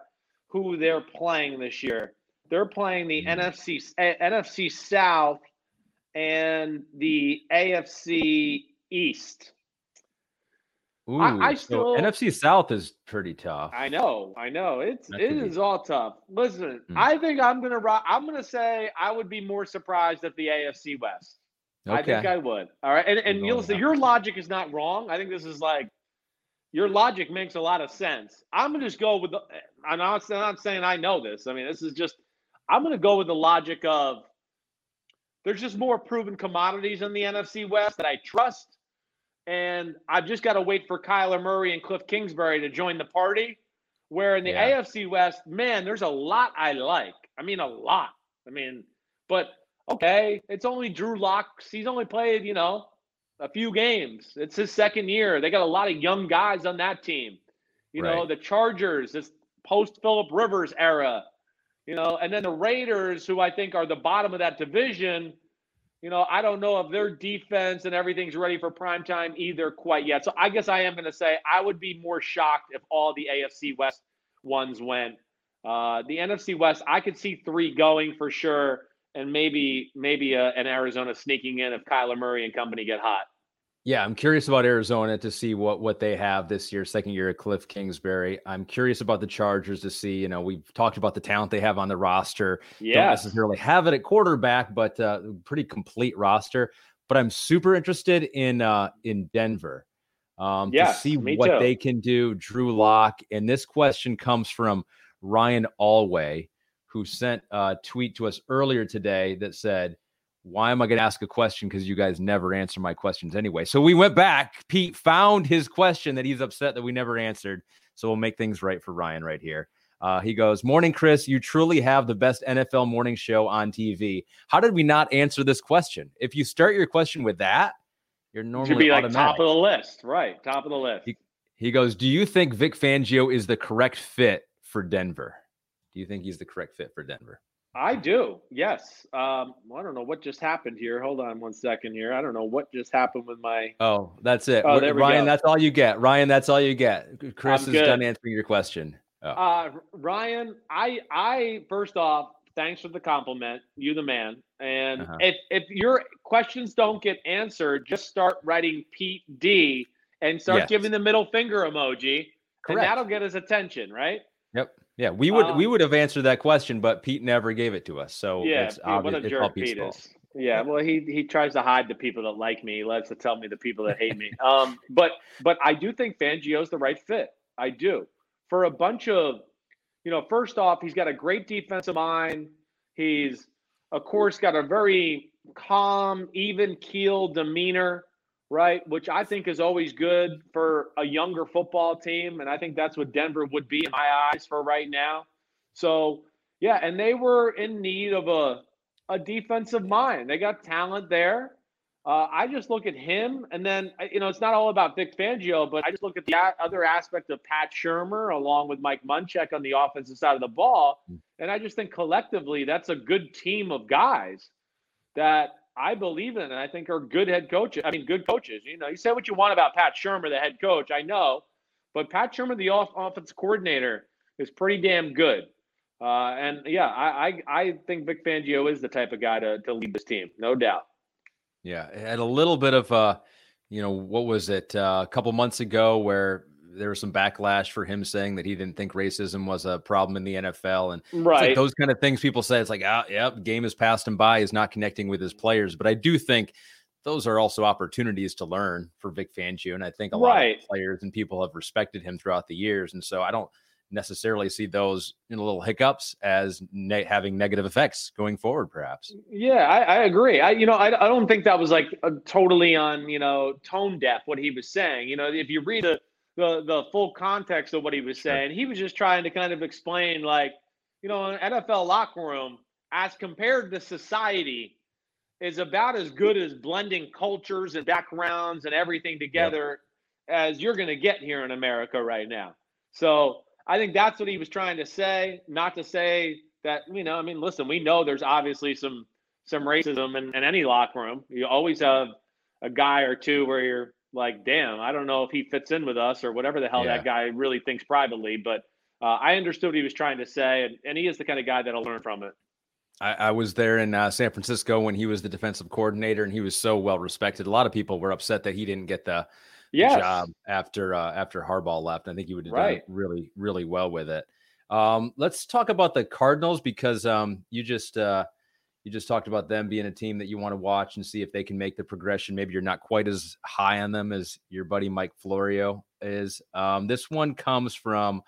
[SPEAKER 1] who they're playing this year. They're playing the mm-hmm. NFC uh, NFC South and the AFC East.
[SPEAKER 2] Ooh, I, I still so NFC South is pretty tough.
[SPEAKER 1] I know, I know. It's it is all tough. Listen, mm-hmm. I think I'm gonna I'm gonna say I would be more surprised if the AFC West. Okay. I think I would. All right. And and you'll see your logic is not wrong. I think this is like your logic makes a lot of sense. I'm gonna just go with the I'm not, I'm not saying I know this. I mean, this is just I'm gonna go with the logic of there's just more proven commodities in the NFC West that I trust. And I've just got to wait for Kyler Murray and Cliff Kingsbury to join the party. Where in the yeah. AFC West, man, there's a lot I like. I mean, a lot. I mean, but okay, it's only Drew Locks. He's only played, you know, a few games. It's his second year. They got a lot of young guys on that team. You right. know, the Chargers, this post Philip Rivers era, you know, and then the Raiders, who I think are the bottom of that division. You know, I don't know if their defense and everything's ready for prime time either quite yet. So I guess I am going to say I would be more shocked if all the AFC West ones went. Uh, the NFC West, I could see three going for sure and maybe maybe a, uh, an Arizona sneaking in if Kyler Murray and company get hot.
[SPEAKER 2] Yeah, I'm curious about Arizona to see what what they have this year, second year at Cliff Kingsbury. I'm curious about the Chargers to see. You know, we've talked about the talent they have on the roster. Yeah, don't necessarily have it at quarterback, but uh, pretty complete roster. but I'm super interested in uh, in Denver um,
[SPEAKER 1] yes,
[SPEAKER 2] to see what
[SPEAKER 1] too.
[SPEAKER 2] they can do. Drew Lock, and this question comes from Ryan Alway, who sent a tweet to us earlier today that said, "Why am I going to ask a question? Because you guys never answer my questions anyway." So we went back. Pete found his question that he's upset that we never answered. So we'll make things right for Ryan right here. Uh, he goes, Morning, Chris. You truly have the best NFL morning show on TV. How did we not answer this question? If you start your question with that, you're
[SPEAKER 1] Should
[SPEAKER 2] normally
[SPEAKER 1] be like
[SPEAKER 2] automatic.
[SPEAKER 1] top of the list, right? Top of the list.
[SPEAKER 2] He- He goes, Do you think Vic Fangio is the correct fit for Denver? Do you think he's the correct fit for Denver?
[SPEAKER 1] I do. Yes. Um, I don't know what just happened here. Hold on one second here. I don't know what just happened with my.
[SPEAKER 2] Oh, that's it.
[SPEAKER 1] Oh, there we
[SPEAKER 2] Ryan, that's all you get. Ryan, that's all you get. Chris
[SPEAKER 1] I'm
[SPEAKER 2] is
[SPEAKER 1] good.
[SPEAKER 2] done answering your question. Oh,
[SPEAKER 1] Uh, Ryan, I, I first off, thanks for the compliment. You the man. And
[SPEAKER 2] Uh-huh.
[SPEAKER 1] if if your questions don't get answered, just start writing Pete D and start
[SPEAKER 2] Yes.
[SPEAKER 1] giving the middle finger emoji, and that'll get his attention, right?
[SPEAKER 2] Yep. Yeah, we would
[SPEAKER 1] Uh,
[SPEAKER 2] we would have answered that question, but Pete never gave it to us. So
[SPEAKER 1] yeah.
[SPEAKER 2] it's
[SPEAKER 1] Pete, what a jerk Pete
[SPEAKER 2] fault.
[SPEAKER 1] is. Yeah, well, he he tries to hide the people that like me. He loves to tell me the people that hate me. Um, but but I do think Fangio's the right fit. I do for a bunch of, you know, first off, he's got a great defensive mind. He's of course got a very calm, even keel demeanor, right? Which I think is always good for a younger football team, and I think that's what Denver would be in my eyes for right now. So yeah, and they were in need of a a defensive mind. They got talent there. Uh, I just look at him, and then you know it's not all about Vic Fangio, but I just look at the a- other aspect of Pat Shurmur along with Mike Munchak on the offensive side of the ball, and I just think collectively that's a good team of guys that I believe in, and I think are good head coaches. I mean, good coaches. You know, you say what you want about Pat Shurmur, the head coach, I know, but Pat Shurmur, the off- offense coordinator, is pretty damn good. Uh, and yeah, I, I I think Vic Fangio is the type of guy to, to lead this team, no doubt.
[SPEAKER 2] Yeah, had a little bit of uh, you know, what was it uh, a couple months ago where there was some backlash for him saying that he didn't think racism was a problem in the NFL, and it's like
[SPEAKER 1] Right.
[SPEAKER 2] those kind of things people say. It's like, ah, yep, game has passed him by. He's not connecting with his players, but I do think those are also opportunities to learn for Vic Fangio, and I think a lot
[SPEAKER 1] Right.
[SPEAKER 2] of players and people have respected him throughout the years, and so I don't necessarily see those you know, little hiccups as ne- having negative effects going forward, perhaps.
[SPEAKER 1] Yeah, I, I agree. I you know I, I don't think that was like a totally on you know tone deaf what he was saying. You know, if you read the the, the full context of what he was
[SPEAKER 2] Sure.
[SPEAKER 1] saying, he was just trying to kind of explain like you know an NFL locker room as compared to society is about as good as blending cultures and backgrounds and everything together as you're going to get here in America right now. So I think that's what he was trying to say. Not to say that you know, I mean, listen, we know there's obviously some some racism in, in any locker room. You always have a guy or two where you're like, damn, I don't know if he fits in with us or whatever the hell
[SPEAKER 2] Yeah.
[SPEAKER 1] that guy really thinks privately. But uh, I understood what he was trying to say, and, and he is the kind of guy that'll learn from it.
[SPEAKER 2] I, I was there in uh, San Francisco when he was the defensive coordinator, and he was so well respected. A lot of people were upset that he didn't get the, the job after uh, after Harbaugh left. I think he would have
[SPEAKER 1] Right.
[SPEAKER 2] done really really well with it. Um, let's talk about the Cardinals because um, you just uh, you just talked about them being a team that you want to watch and see if they can make the progression. Maybe you're not quite as high on them as your buddy Mike Florio is. Um, this one comes from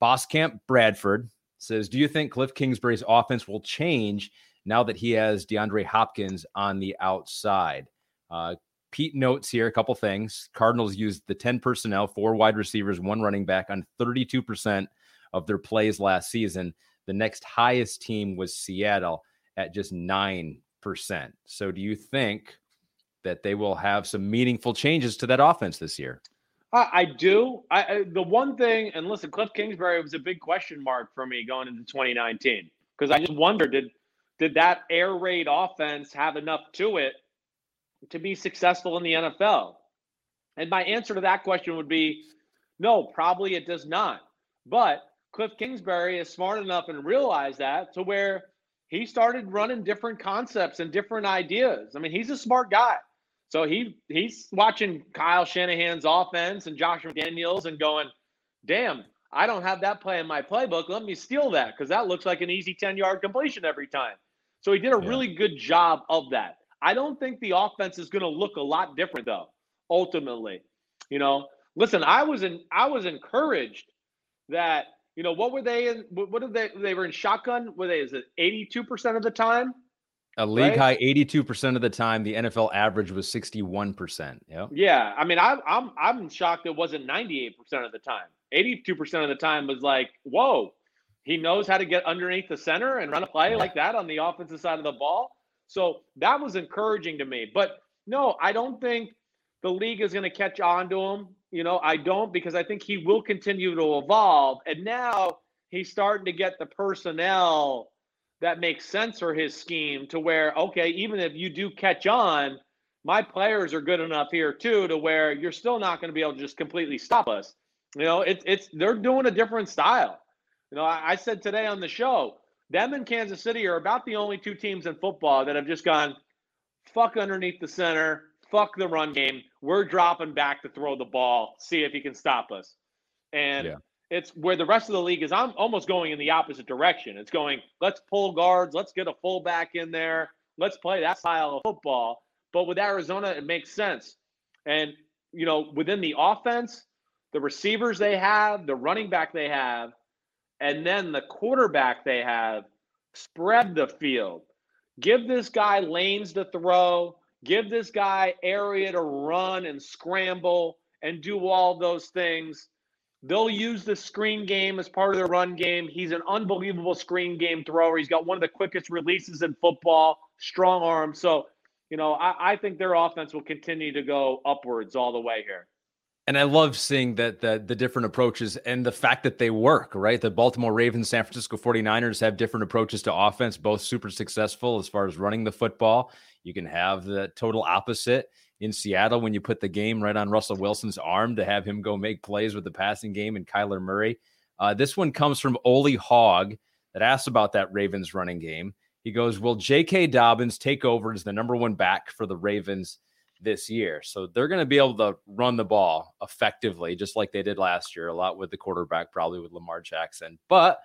[SPEAKER 2] Boss Camp Bradford says, Do you think Cliff Kingsbury's offense will change now that he has DeAndre Hopkins on the outside? Uh, Pete notes here a couple things. Cardinals used the 10 personnel, four wide receivers, one running back on 32% of their plays last season. The next highest team was Seattle at just 9%. So do you think that they will have some meaningful changes to that offense this year?
[SPEAKER 1] I, I do. I, I the one thing, and listen, Cliff Kingsbury was a big question mark for me going into 2019 because I just wondered did did that air raid offense have enough to it to be successful in the NFL? And my answer to that question would be no, probably it does not. But Cliff Kingsbury is smart enough and realized that to where he started running different concepts and different ideas. I mean, he's a smart guy. So he he's watching Kyle Shanahan's offense and Josh McDaniels and going, damn, I don't have that play in my playbook. Let me steal that because that looks like an easy 10 yard completion every time. So he did a
[SPEAKER 2] Yeah.
[SPEAKER 1] really good job of that. I don't think the offense is going to look a lot different though. Ultimately, you know, listen, I was in I was encouraged that you know what were they in? What did they? They were in shotgun. Were they? Is it eighty two percent of the time?
[SPEAKER 2] A league right? high 82% of the time. The NFL average was 61%. Yeah.
[SPEAKER 1] Yeah. I mean, I, I'm I'm shocked it wasn't 98% of the time. 82% of the time was like, whoa, he knows how to get underneath the center and run a play like that on the offensive side of the ball. So that was encouraging to me. But no, I don't think the league is going to catch on to him. You know, I don't because I think he will continue to evolve. And now he's starting to get the personnel that makes sense for his scheme to where, okay, even if you do catch on, my players are good enough here too to where you're still not going to be able to just completely stop us. You know, it's it's they're doing a different style. You know, I, I said today on the show, them and Kansas City are about the only two teams in football that have just gone fuck underneath the center, fuck the run game. We're dropping back to throw the ball, see if he can stop us. And yeah. it's where the rest of the league is I'm almost going in the opposite direction. It's going, let's pull guards, let's get a fullback in there, let's play that style of football. But with Arizona, it makes sense. And, you know, within the offense, the receivers they have, the running back they have, and then the quarterback they have, spread the field. Give this guy lanes to throw, give this guy area to run and scramble and do all those things. They'll use the screen game as part of their run game. He's an unbelievable screen game thrower. He's got one of the quickest releases in football, strong arm. So, you know, I, I think their offense will continue to go upwards all the way here.
[SPEAKER 2] And I love seeing that the, the different approaches and the fact that they work, right? The Baltimore Ravens, San Francisco 49ers have different approaches to offense, both super successful as far as running the football. You can have the total opposite in Seattle when you put the game right on Russell Wilson's arm to have him go make plays with the passing game and Kyler Murray. Uh, this one comes from Oli Hogg that asks about that Ravens running game. He goes, Will J.K. Dobbins take over as the number one back for the Ravens this year. So they're going to be able to run the ball effectively, just like they did last year, a lot with the quarterback, probably with Lamar Jackson. But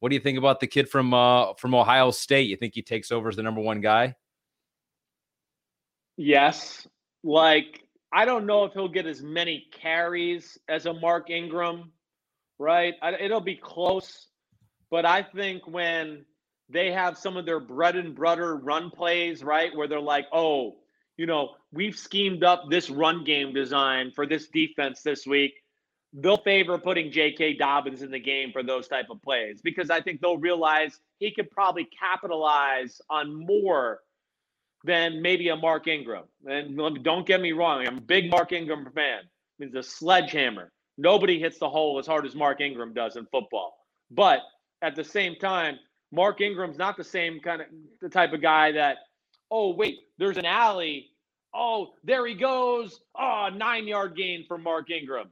[SPEAKER 2] what do you think about the kid from uh, from Ohio State? You think he takes over as the number one guy?
[SPEAKER 1] Yes. Like I don't know if he'll get as many carries as a Mark Ingram, right? I, it'll be close, but I think when they have some of their bread and butter run plays, right, where they're like, oh you know, we've schemed up this run game design for this defense this week. They'll favor putting J.K. Dobbins in the game for those type of plays because I think they'll realize he could probably capitalize on more than maybe a Mark Ingram. And don't get me wrong, I'm a big Mark Ingram fan. He's a sledgehammer. Nobody hits the hole as hard as Mark Ingram does in football. But at the same time, Mark Ingram's not the same kind of the type of guy that oh, wait, there's an alley. Oh, there he goes. Oh, nine yard gain for Mark Ingram.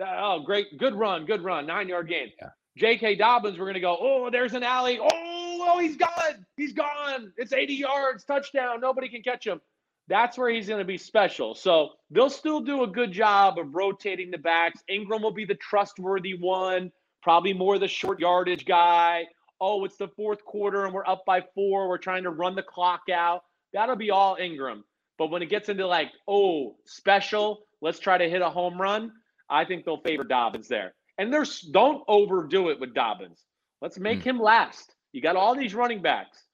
[SPEAKER 1] Oh, great. Good run. Good run. Nine yard gain. Yeah. J.K. Dobbins, we're going to go, oh, there's an alley. Oh, oh, he's gone. He's gone. It's 80 yards. Touchdown. Nobody can catch him. That's where he's going to be special. So they'll still do a good job of rotating the backs. Ingram will be the trustworthy one, probably more the short yardage guy. Oh, it's the fourth quarter and we're up by four. We're trying to run the clock out. That'll be all Ingram. But when it gets into like, oh, special, let's try to hit a home run, I think they'll favor Dobbins there. And there's don't overdo it with Dobbins. Let's make mm. him last. You got all these running backs.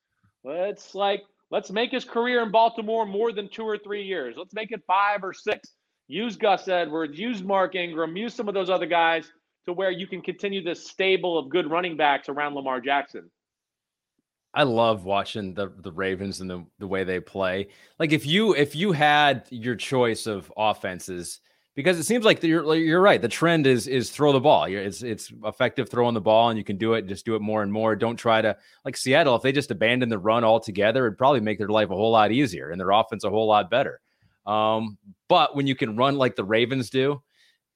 [SPEAKER 1] Let's like let's make his career in Baltimore more than two or three years. Let's make it five or six. Use Gus Edwards, use Mark Ingram, use some of those other guys to where you can continue this stable of good running backs around Lamar Jackson.
[SPEAKER 2] I love watching the the Ravens and the the way they play. Like if you if you had your choice of offenses, because it seems like you're you're right. The trend is is throw the ball. It's it's effective throwing the ball, and you can do it. Just do it more and more. Don't try to like Seattle. If they just abandon the run altogether, it'd probably make their life a whole lot easier and their offense a whole lot better. Um, but when you can run like the Ravens do,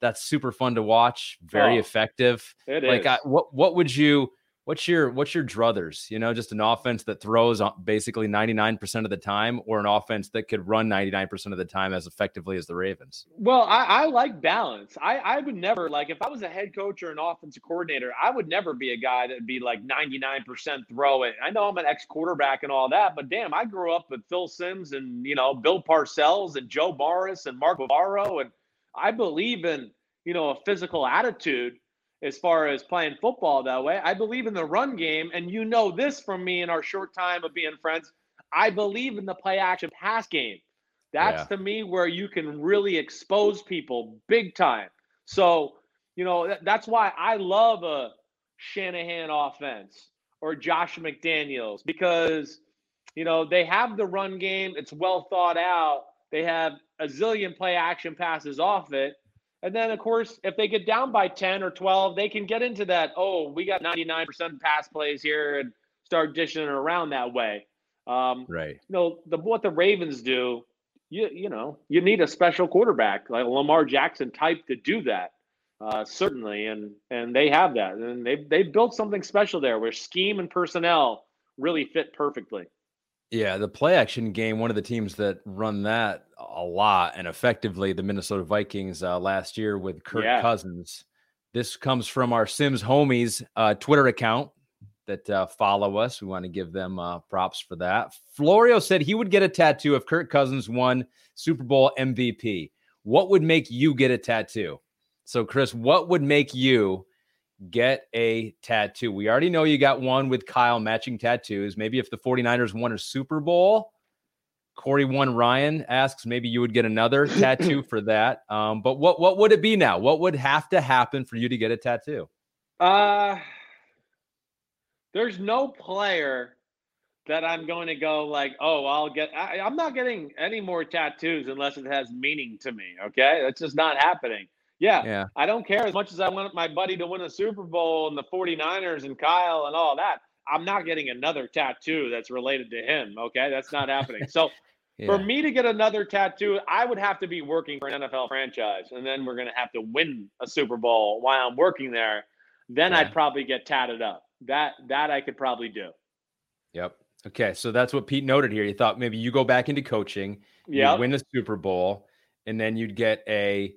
[SPEAKER 2] that's super fun to watch. Very oh, effective.
[SPEAKER 1] It
[SPEAKER 2] like
[SPEAKER 1] is.
[SPEAKER 2] I, what what would you What's your what's your druthers? You know, just an offense that throws basically 99% of the time, or an offense that could run 99% of the time as effectively as the Ravens?
[SPEAKER 1] Well, I, I like balance. I, I would never like if I was a head coach or an offensive coordinator, I would never be a guy that'd be like 99% throw it. I know I'm an ex quarterback and all that, but damn, I grew up with Phil Simms and you know Bill Parcells and Joe Morris and Mark Bavaro, and I believe in you know a physical attitude as far as playing football that way. I believe in the run game. And you know this from me in our short time of being friends. I believe in the play action pass game. That's yeah. to me where you can really expose people big time. So, you know, that's why I love a Shanahan offense or Josh McDaniels because, you know, they have the run game, it's well thought out. They have a zillion play action passes off it. And then, of course, if they get down by 10 or 12, they can get into that, oh, we got 99% pass plays here and start dishing it around that way. Um,
[SPEAKER 2] right.
[SPEAKER 1] You know, the, what the Ravens do, you, you know, you need a special quarterback like Lamar Jackson type to do that. Uh, certainly, and and they have that, and they they built something special there where scheme and personnel really fit perfectly.
[SPEAKER 2] Yeah, the play action game, one of the teams that run that a lot and effectively, the Minnesota Vikings uh, last year with Kirk yeah. Cousins. This comes from our Simms Homies uh, Twitter account that uh, follow us. We want to give them uh, props for that. Florio said he would get a tattoo if Kirk Cousins won Super Bowl MVP. What would make you get a tattoo? So, Chris, what would make you get a tattoo. We already know you got one with Kyle matching tattoos. Maybe if the 49ers won a Super Bowl, Corey one Ryan asks, maybe you would get another tattoo for that. Um, but what what would it be now? What would have to happen for you to get a tattoo?
[SPEAKER 1] Uh there's no player that I'm going to go like, oh, I'll get. I, I'm not getting any more tattoos unless it has meaning to me. Okay, that's just not happening. Yeah, yeah. I don't care as much as I want my buddy to win a Super Bowl and the 49ers and Kyle and all that. I'm not getting another tattoo that's related to him. Okay. That's not happening. So yeah. for me to get another tattoo, I would have to be working for an NFL franchise. And then we're going to have to win a Super Bowl while I'm working there. Then yeah. I'd probably get tatted up. That, that I could probably do.
[SPEAKER 2] Yep. Okay. So that's what Pete noted here. He thought maybe you go back into coaching, yeah, win the Super Bowl, and then you'd get a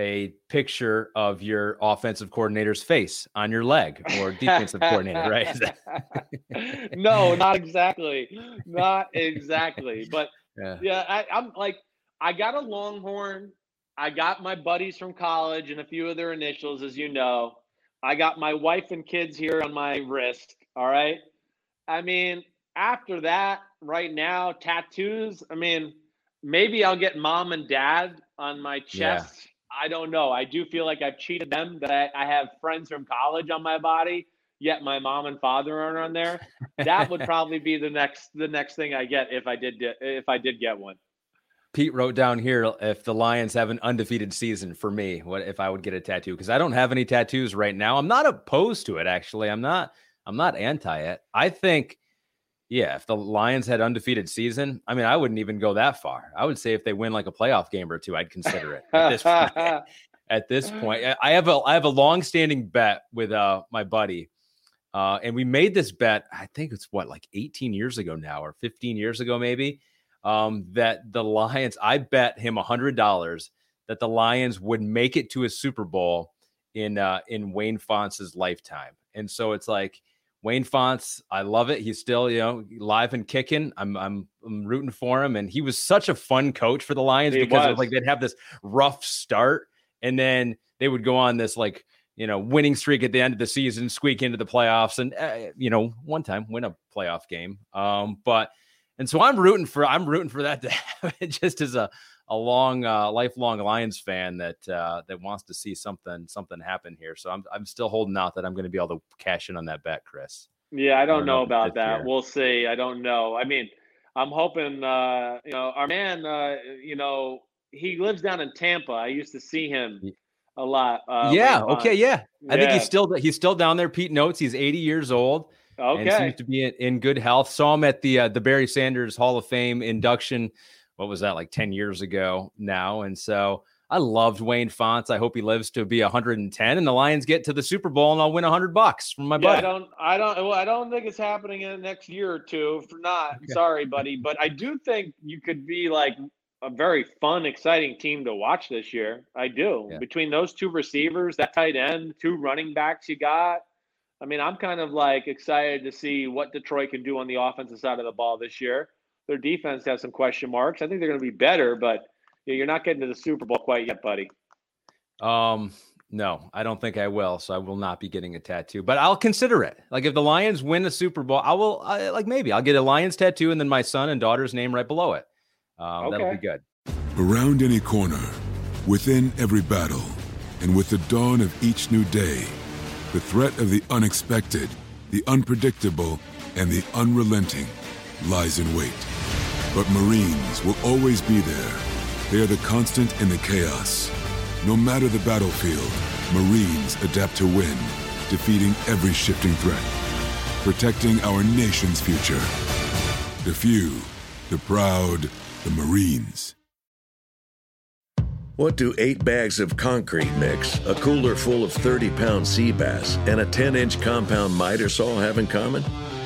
[SPEAKER 2] a picture of your offensive coordinator's face on your leg or defensive coordinator,
[SPEAKER 1] right? no, not exactly. Not exactly. But yeah, yeah I, I'm like, I got a Longhorn. I got my buddies from college and a few of their initials, as you know. I got my wife and kids here on my wrist. All right. I mean, after that, right now, tattoos. I mean, maybe I'll get mom and dad on my chest. I don't know. I do feel like I've cheated them that I, I have friends from college on my body, yet my mom and father aren't on there. That would probably be the next the next thing I get if I did if I did get one.
[SPEAKER 2] Pete wrote down here if the Lions have an undefeated season for me, what if I would get a tattoo? Because I don't have any tattoos right now. I'm not opposed to it actually. I'm not I'm not anti it. I think yeah, if the Lions had undefeated season, I mean, I wouldn't even go that far. I would say if they win like a playoff game or two, I'd consider it. At this point, at this point, I have a I have a long-standing bet with uh my buddy, uh, and we made this bet. I think it's what like 18 years ago now, or 15 years ago, maybe. Um, that the Lions, I bet him a hundred dollars that the Lions would make it to a Super Bowl in uh in Wayne Fontes' lifetime, and so it's like Wayne Fontes, I love it. He's still, you know, live and kicking. I'm, I'm, I'm rooting for him, and he was such a fun coach for the Lions he because like they'd have this rough start, and then they would go on this like you know winning streak at the end of the season, squeak into the playoffs, and uh, you know one time win a playoff game. Um, but and so I'm rooting for I'm rooting for that to happen just as a a long, uh, lifelong Lions fan that uh, that wants to see something something happen here. So I'm I'm still holding out that I'm going to be able to cash in on that bet, Chris.
[SPEAKER 1] Yeah, I don't, I don't know, know about that. Year. We'll see. I don't know. I mean, I'm hoping. Uh, you know, our man. Uh, you know, he lives down in Tampa. I used to see him a lot.
[SPEAKER 2] Uh, yeah. Okay. Yeah. I think he's still he's still down there. Pete notes he's 80 years old.
[SPEAKER 1] Okay.
[SPEAKER 2] And seems to be in, in good health. Saw him at the uh, the Barry Sanders Hall of Fame induction what was that like 10 years ago now and so I loved Wayne Fontes. I hope he lives to be 110 and the Lions get to the Super Bowl and I'll win 100 bucks from my
[SPEAKER 1] yeah,
[SPEAKER 2] buddy.
[SPEAKER 1] I don't, I don't, well, I don't think it's happening in the next year or two. For not, okay. sorry, buddy, but I do think you could be like a very fun, exciting team to watch this year. I do. Yeah. Between those two receivers, that tight end, two running backs you got. I mean, I'm kind of like excited to see what Detroit can do on the offensive side of the ball this year. Their defense has some question marks. I think they're going to be better, but you're not getting to the Super Bowl quite yet, buddy.
[SPEAKER 2] Um, no, I don't think I will. So I will not be getting a tattoo, but I'll consider it. Like if the Lions win the Super Bowl, I will. I, like maybe I'll get a Lions tattoo and then my son and daughter's name right below it. Um, okay. That'll be good.
[SPEAKER 3] Around any corner, within every battle, and with the dawn of each new day, the threat of the unexpected, the unpredictable, and the unrelenting lies in wait. But Marines will always be there. They are the constant in the chaos. No matter the battlefield, Marines adapt to win, defeating every shifting threat, protecting our nation's future. The few, the proud, the Marines.
[SPEAKER 4] What do eight bags of concrete mix, a cooler full of 30 pound sea bass, and a 10 inch compound miter saw have in common?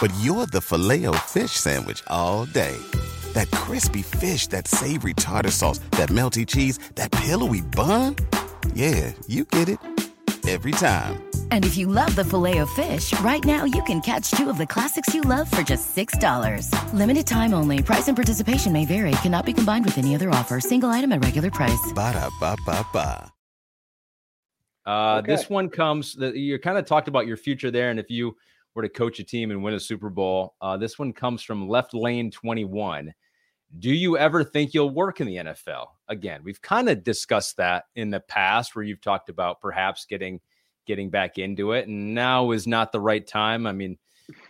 [SPEAKER 5] But you're the filet o fish Sandwich all day. That crispy fish, that savory tartar sauce, that melty cheese, that pillowy bun. Yeah, you get it. Every time.
[SPEAKER 6] And if you love the filet of fish, right now you can catch two of the classics you love for just $6. Limited time only. Price and participation may vary. Cannot be combined with any other offer. Single item at regular price.
[SPEAKER 5] Ba da ba ba ba.
[SPEAKER 2] Uh, okay. This one comes that you kind of talked about your future there, and if you were to coach a team and win a Super Bowl, uh, this one comes from Left Lane Twenty One. Do you ever think you'll work in the NFL again? We've kind of discussed that in the past, where you've talked about perhaps getting getting back into it, and now is not the right time. I mean,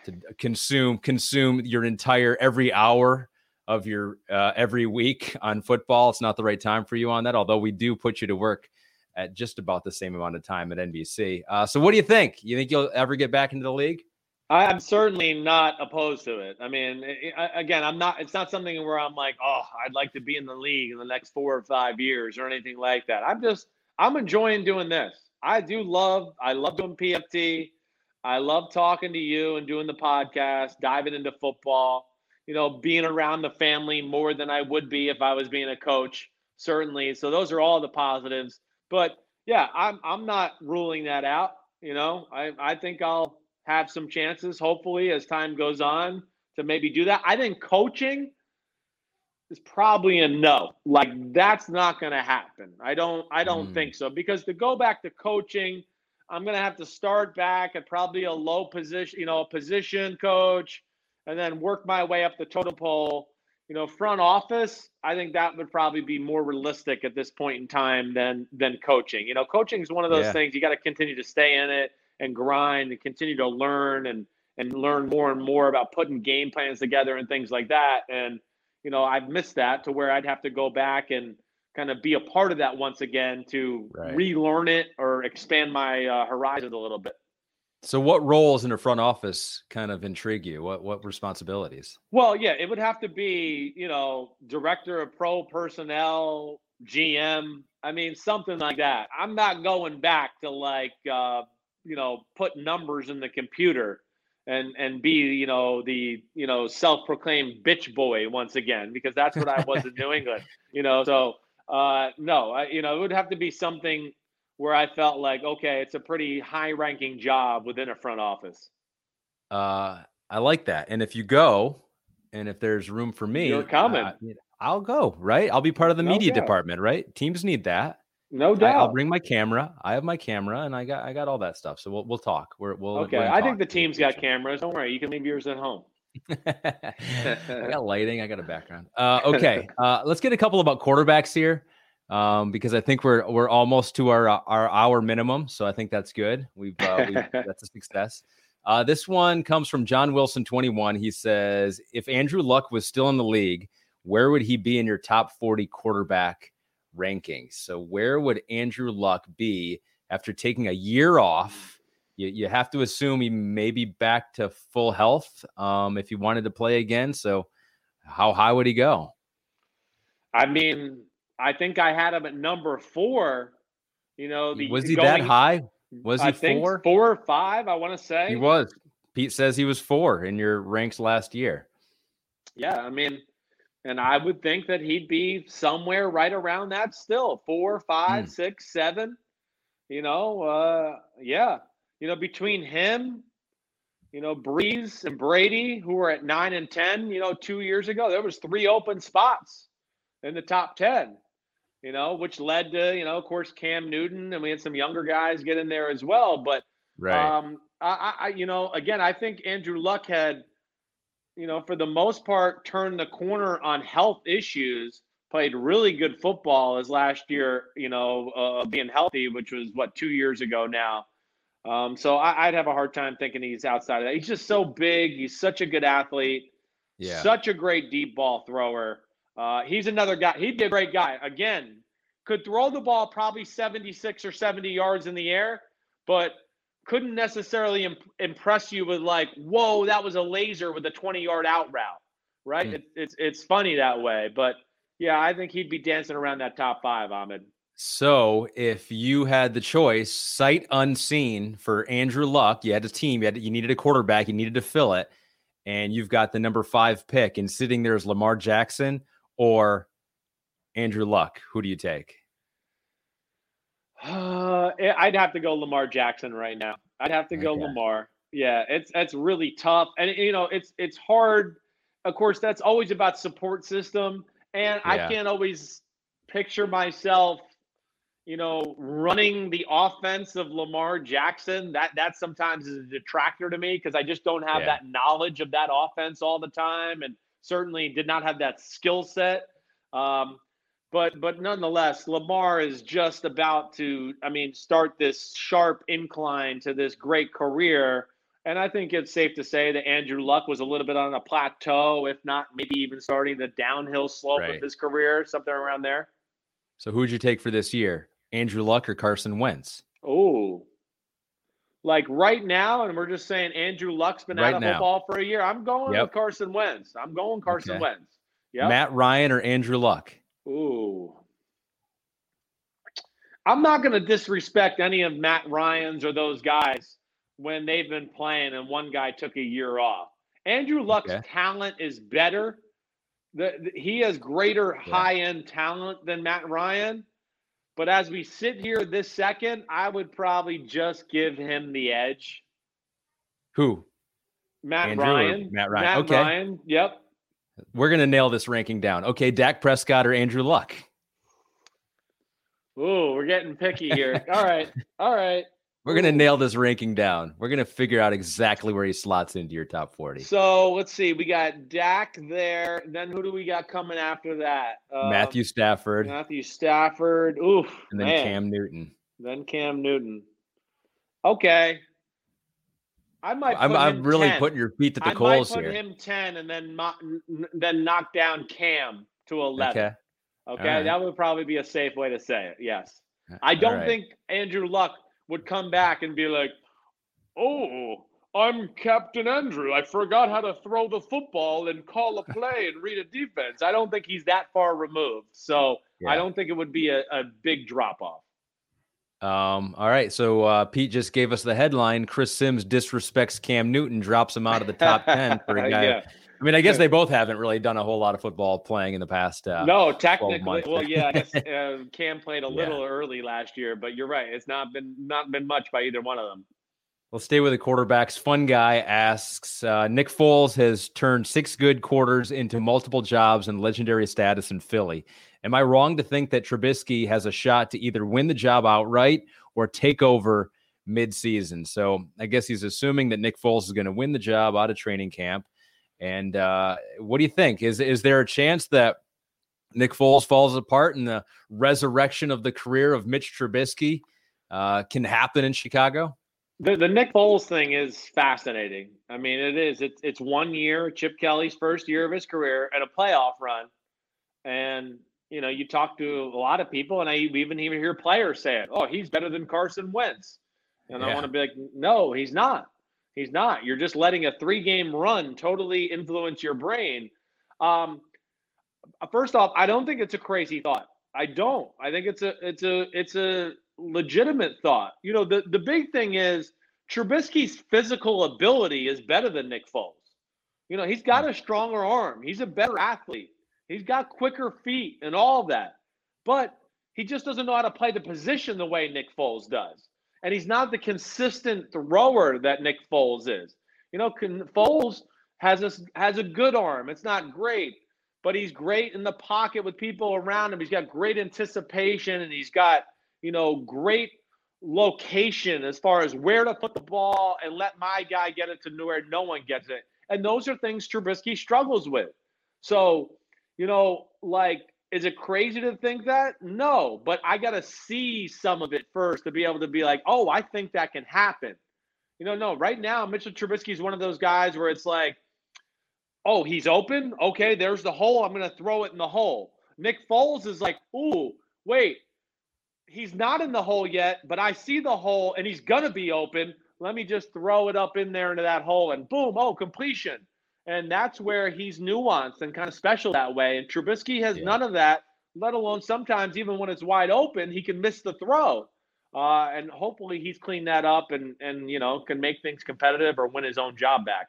[SPEAKER 2] to consume consume your entire every hour of your uh, every week on football. It's not the right time for you on that. Although we do put you to work at just about the same amount of time at NBC. Uh, so, what do you think? You think you'll ever get back into the league?
[SPEAKER 1] I'm certainly not opposed to it. I mean, again, I'm not. It's not something where I'm like, oh, I'd like to be in the league in the next four or five years or anything like that. I'm just, I'm enjoying doing this. I do love. I love doing PFT. I love talking to you and doing the podcast, diving into football. You know, being around the family more than I would be if I was being a coach. Certainly. So those are all the positives. But yeah, I'm I'm not ruling that out. You know, I I think I'll have some chances, hopefully, as time goes on, to maybe do that. I think coaching is probably a no. Like that's not going to happen. I don't. I don't mm. think so because to go back to coaching, I'm going to have to start back at probably a low position, you know, a position coach, and then work my way up the totem pole you know, front office, I think that would probably be more realistic at this point in time than than coaching. You know, coaching is one of those yeah. things you got to continue to stay in it and grind and continue to learn and and learn more and more about putting game plans together and things like that. And you know, I've missed that to where I'd have to go back and kind of be a part of that once again to right. relearn it or expand my uh, horizons a little bit.
[SPEAKER 2] So, what roles in the front office kind of intrigue you? What what responsibilities?
[SPEAKER 1] Well, yeah, it would have to be, you know, director of pro personnel, GM. I mean, something like that. I'm not going back to like, uh, you know, put numbers in the computer and and be, you know, the you know self-proclaimed bitch boy once again because that's what I was in New England. You know, so uh, no, I, you know, it would have to be something where I felt like, okay, it's a pretty high ranking job within a front office.
[SPEAKER 2] Uh, I like that. And if you go, and if there's room for me,
[SPEAKER 1] you're coming. Uh,
[SPEAKER 2] I'll go. Right. I'll be part of the media doubt. department. Right. Teams need that.
[SPEAKER 1] No doubt.
[SPEAKER 2] I, will bring my camera. I have my camera, and I got I got all that stuff. So we'll we'll talk. We're, we'll
[SPEAKER 1] okay. I think the team's got cameras. Don't worry. You can leave yours at home.
[SPEAKER 2] I got lighting. I got a background. Uh, okay. Uh, let's get a couple about quarterbacks here. um, because I think we're we're almost to our our hour minimum. So I think that's good. We've, uh, we've that's a success. Uh, this one comes from John Wilson, 21. He says, If Andrew Luck was still in the league, where would he be in your top 40 quarterback rankings? So, where would Andrew Luck be after taking a year off? You, you have to assume he may be back to full health um, if he wanted to play again. So, how high would he go?
[SPEAKER 1] I mean, I think I had him at number four. You know, the
[SPEAKER 2] was he going, that high? Was he
[SPEAKER 1] I
[SPEAKER 2] four?
[SPEAKER 1] Four or five, I want to say.
[SPEAKER 2] He was. Pete says he was four in your ranks last year.
[SPEAKER 1] Yeah, I mean, and I would think that he'd be somewhere right around that still. Four, five, hmm. six, seven. You know, uh, yeah. You know, between him, you know, Brees and Brady, who were at nine and ten, you know, two years ago, there was three open spots in the top ten you know, which led to, you know, of course, Cam Newton, and we had some younger guys get in there as well. But,
[SPEAKER 2] right.
[SPEAKER 1] um, I, I, you know, again, I think Andrew Luck had, you know, for the most part, turned the corner on health issues. Played really good football as last year, you know, uh, being healthy, which was what two years ago now. Um, so I, would have a hard time thinking he's outside of that. He's just so big. He's such a good athlete.
[SPEAKER 2] Yeah.
[SPEAKER 1] Such a great deep ball thrower. Uh, he's another guy. He'd be a great guy. Again, could throw the ball probably 76 or 70 yards in the air, but couldn't necessarily imp- impress you with like, whoa, that was a laser with a 20 yard out route, right? Mm. It, it's it's funny that way, but yeah, I think he'd be dancing around that top five, Ahmed.
[SPEAKER 2] So, if you had the choice, sight unseen for Andrew Luck, you had a team, you, had, you needed a quarterback, you needed to fill it, and you've got the number five pick, and sitting there is Lamar Jackson or Andrew Luck? Who do you take?
[SPEAKER 1] Uh, I'd have to go Lamar Jackson right now. I'd have to go okay. Lamar. Yeah, it's it's really tough, and you know it's it's hard. Of course, that's always about support system, and yeah. I can't always picture myself, you know, running the offense of Lamar Jackson. That that sometimes is a detractor to me because I just don't have yeah. that knowledge of that offense all the time, and certainly did not have that skill set. Um, but but nonetheless, Lamar is just about to, I mean, start this sharp incline to this great career. And I think it's safe to say that Andrew Luck was a little bit on a plateau, if not maybe even starting the downhill slope right. of his career, something around there.
[SPEAKER 2] So who would you take for this year? Andrew Luck or Carson Wentz?
[SPEAKER 1] Oh, like right now, and we're just saying Andrew Luck's been right out of now. football for a year. I'm going yep. with Carson Wentz. I'm going Carson okay. Wentz.
[SPEAKER 2] Yeah. Matt Ryan or Andrew Luck?
[SPEAKER 1] Ooh. I'm not going to disrespect any of Matt Ryan's or those guys when they've been playing and one guy took a year off. Andrew Luck's okay. talent is better. The, the, he has greater yeah. high end talent than Matt Ryan. But as we sit here this second, I would probably just give him the edge.
[SPEAKER 2] Who?
[SPEAKER 1] Matt Andrew Ryan.
[SPEAKER 2] Matt Ryan.
[SPEAKER 1] Matt
[SPEAKER 2] okay.
[SPEAKER 1] Ryan. Yep.
[SPEAKER 2] We're gonna nail this ranking down. Okay, Dak Prescott or Andrew Luck.
[SPEAKER 1] Ooh, we're getting picky here. all right. All right.
[SPEAKER 2] We're gonna nail this ranking down. We're gonna figure out exactly where he slots into your top 40.
[SPEAKER 1] So let's see. We got Dak there. Then who do we got coming after that?
[SPEAKER 2] Um, Matthew Stafford.
[SPEAKER 1] Matthew Stafford. Oof.
[SPEAKER 2] And then
[SPEAKER 1] man.
[SPEAKER 2] Cam Newton.
[SPEAKER 1] Then Cam Newton. Okay. I might.
[SPEAKER 2] I'm, I'm really
[SPEAKER 1] 10.
[SPEAKER 2] putting your feet to the I coals
[SPEAKER 1] here. Might put him ten and then then knock down Cam to eleven.
[SPEAKER 2] Okay.
[SPEAKER 1] Okay, right. that would probably be a safe way to say it. Yes. Uh, I don't right. think Andrew Luck would come back and be like, "Oh, I'm Captain Andrew. I forgot how to throw the football and call a play and read a defense." I don't think he's that far removed. So yeah. I don't think it would be a, a big drop off.
[SPEAKER 2] Um, all right. So uh, Pete just gave us the headline. Chris Simms disrespects Cam Newton, drops him out of the top 10 for a guy. yeah. I mean, I guess they both haven't really done a whole lot of football playing in the past. Uh,
[SPEAKER 1] no, technically, well, yeah, I guess uh, Cam played a little yeah. early last year, but you're right; it's not been not been much by either one of them.
[SPEAKER 2] We'll stay with the quarterbacks. Fun guy asks uh, Nick Foles has turned six good quarters into multiple jobs and legendary status in Philly. Am I wrong to think that Trubisky has a shot to either win the job outright or take over midseason? So I guess he's assuming that Nick Foles is going to win the job out of training camp. And uh, what do you think? Is is there a chance that Nick Foles falls apart and the resurrection of the career of Mitch Trubisky uh, can happen in Chicago?
[SPEAKER 1] The, the Nick Foles thing is fascinating. I mean, it is. It's it's one year, Chip Kelly's first year of his career, and a playoff run. And you know, you talk to a lot of people, and I even even hear players say it. Oh, he's better than Carson Wentz, and yeah. I want to be like, no, he's not. He's not. You're just letting a three game run totally influence your brain. Um, first off, I don't think it's a crazy thought. I don't. I think it's a it's a it's a legitimate thought. You know, the the big thing is Trubisky's physical ability is better than Nick Foles. You know, he's got a stronger arm. He's a better athlete. He's got quicker feet and all that. But he just doesn't know how to play the position the way Nick Foles does. And he's not the consistent thrower that Nick Foles is. You know, Foles has a, has a good arm. It's not great, but he's great in the pocket with people around him. He's got great anticipation and he's got, you know, great location as far as where to put the ball and let my guy get it to where no one gets it. And those are things Trubisky struggles with. So, you know, like, is it crazy to think that? No, but I got to see some of it first to be able to be like, oh, I think that can happen. You know, no, right now, Mitchell Trubisky is one of those guys where it's like, oh, he's open. Okay, there's the hole. I'm going to throw it in the hole. Nick Foles is like, ooh, wait, he's not in the hole yet, but I see the hole and he's going to be open. Let me just throw it up in there into that hole and boom, oh, completion. And that's where he's nuanced and kind of special that way. And Trubisky has yeah. none of that, let alone sometimes even when it's wide open, he can miss the throw. Uh, and hopefully he's cleaned that up and, and, you know, can make things competitive or win his own job back.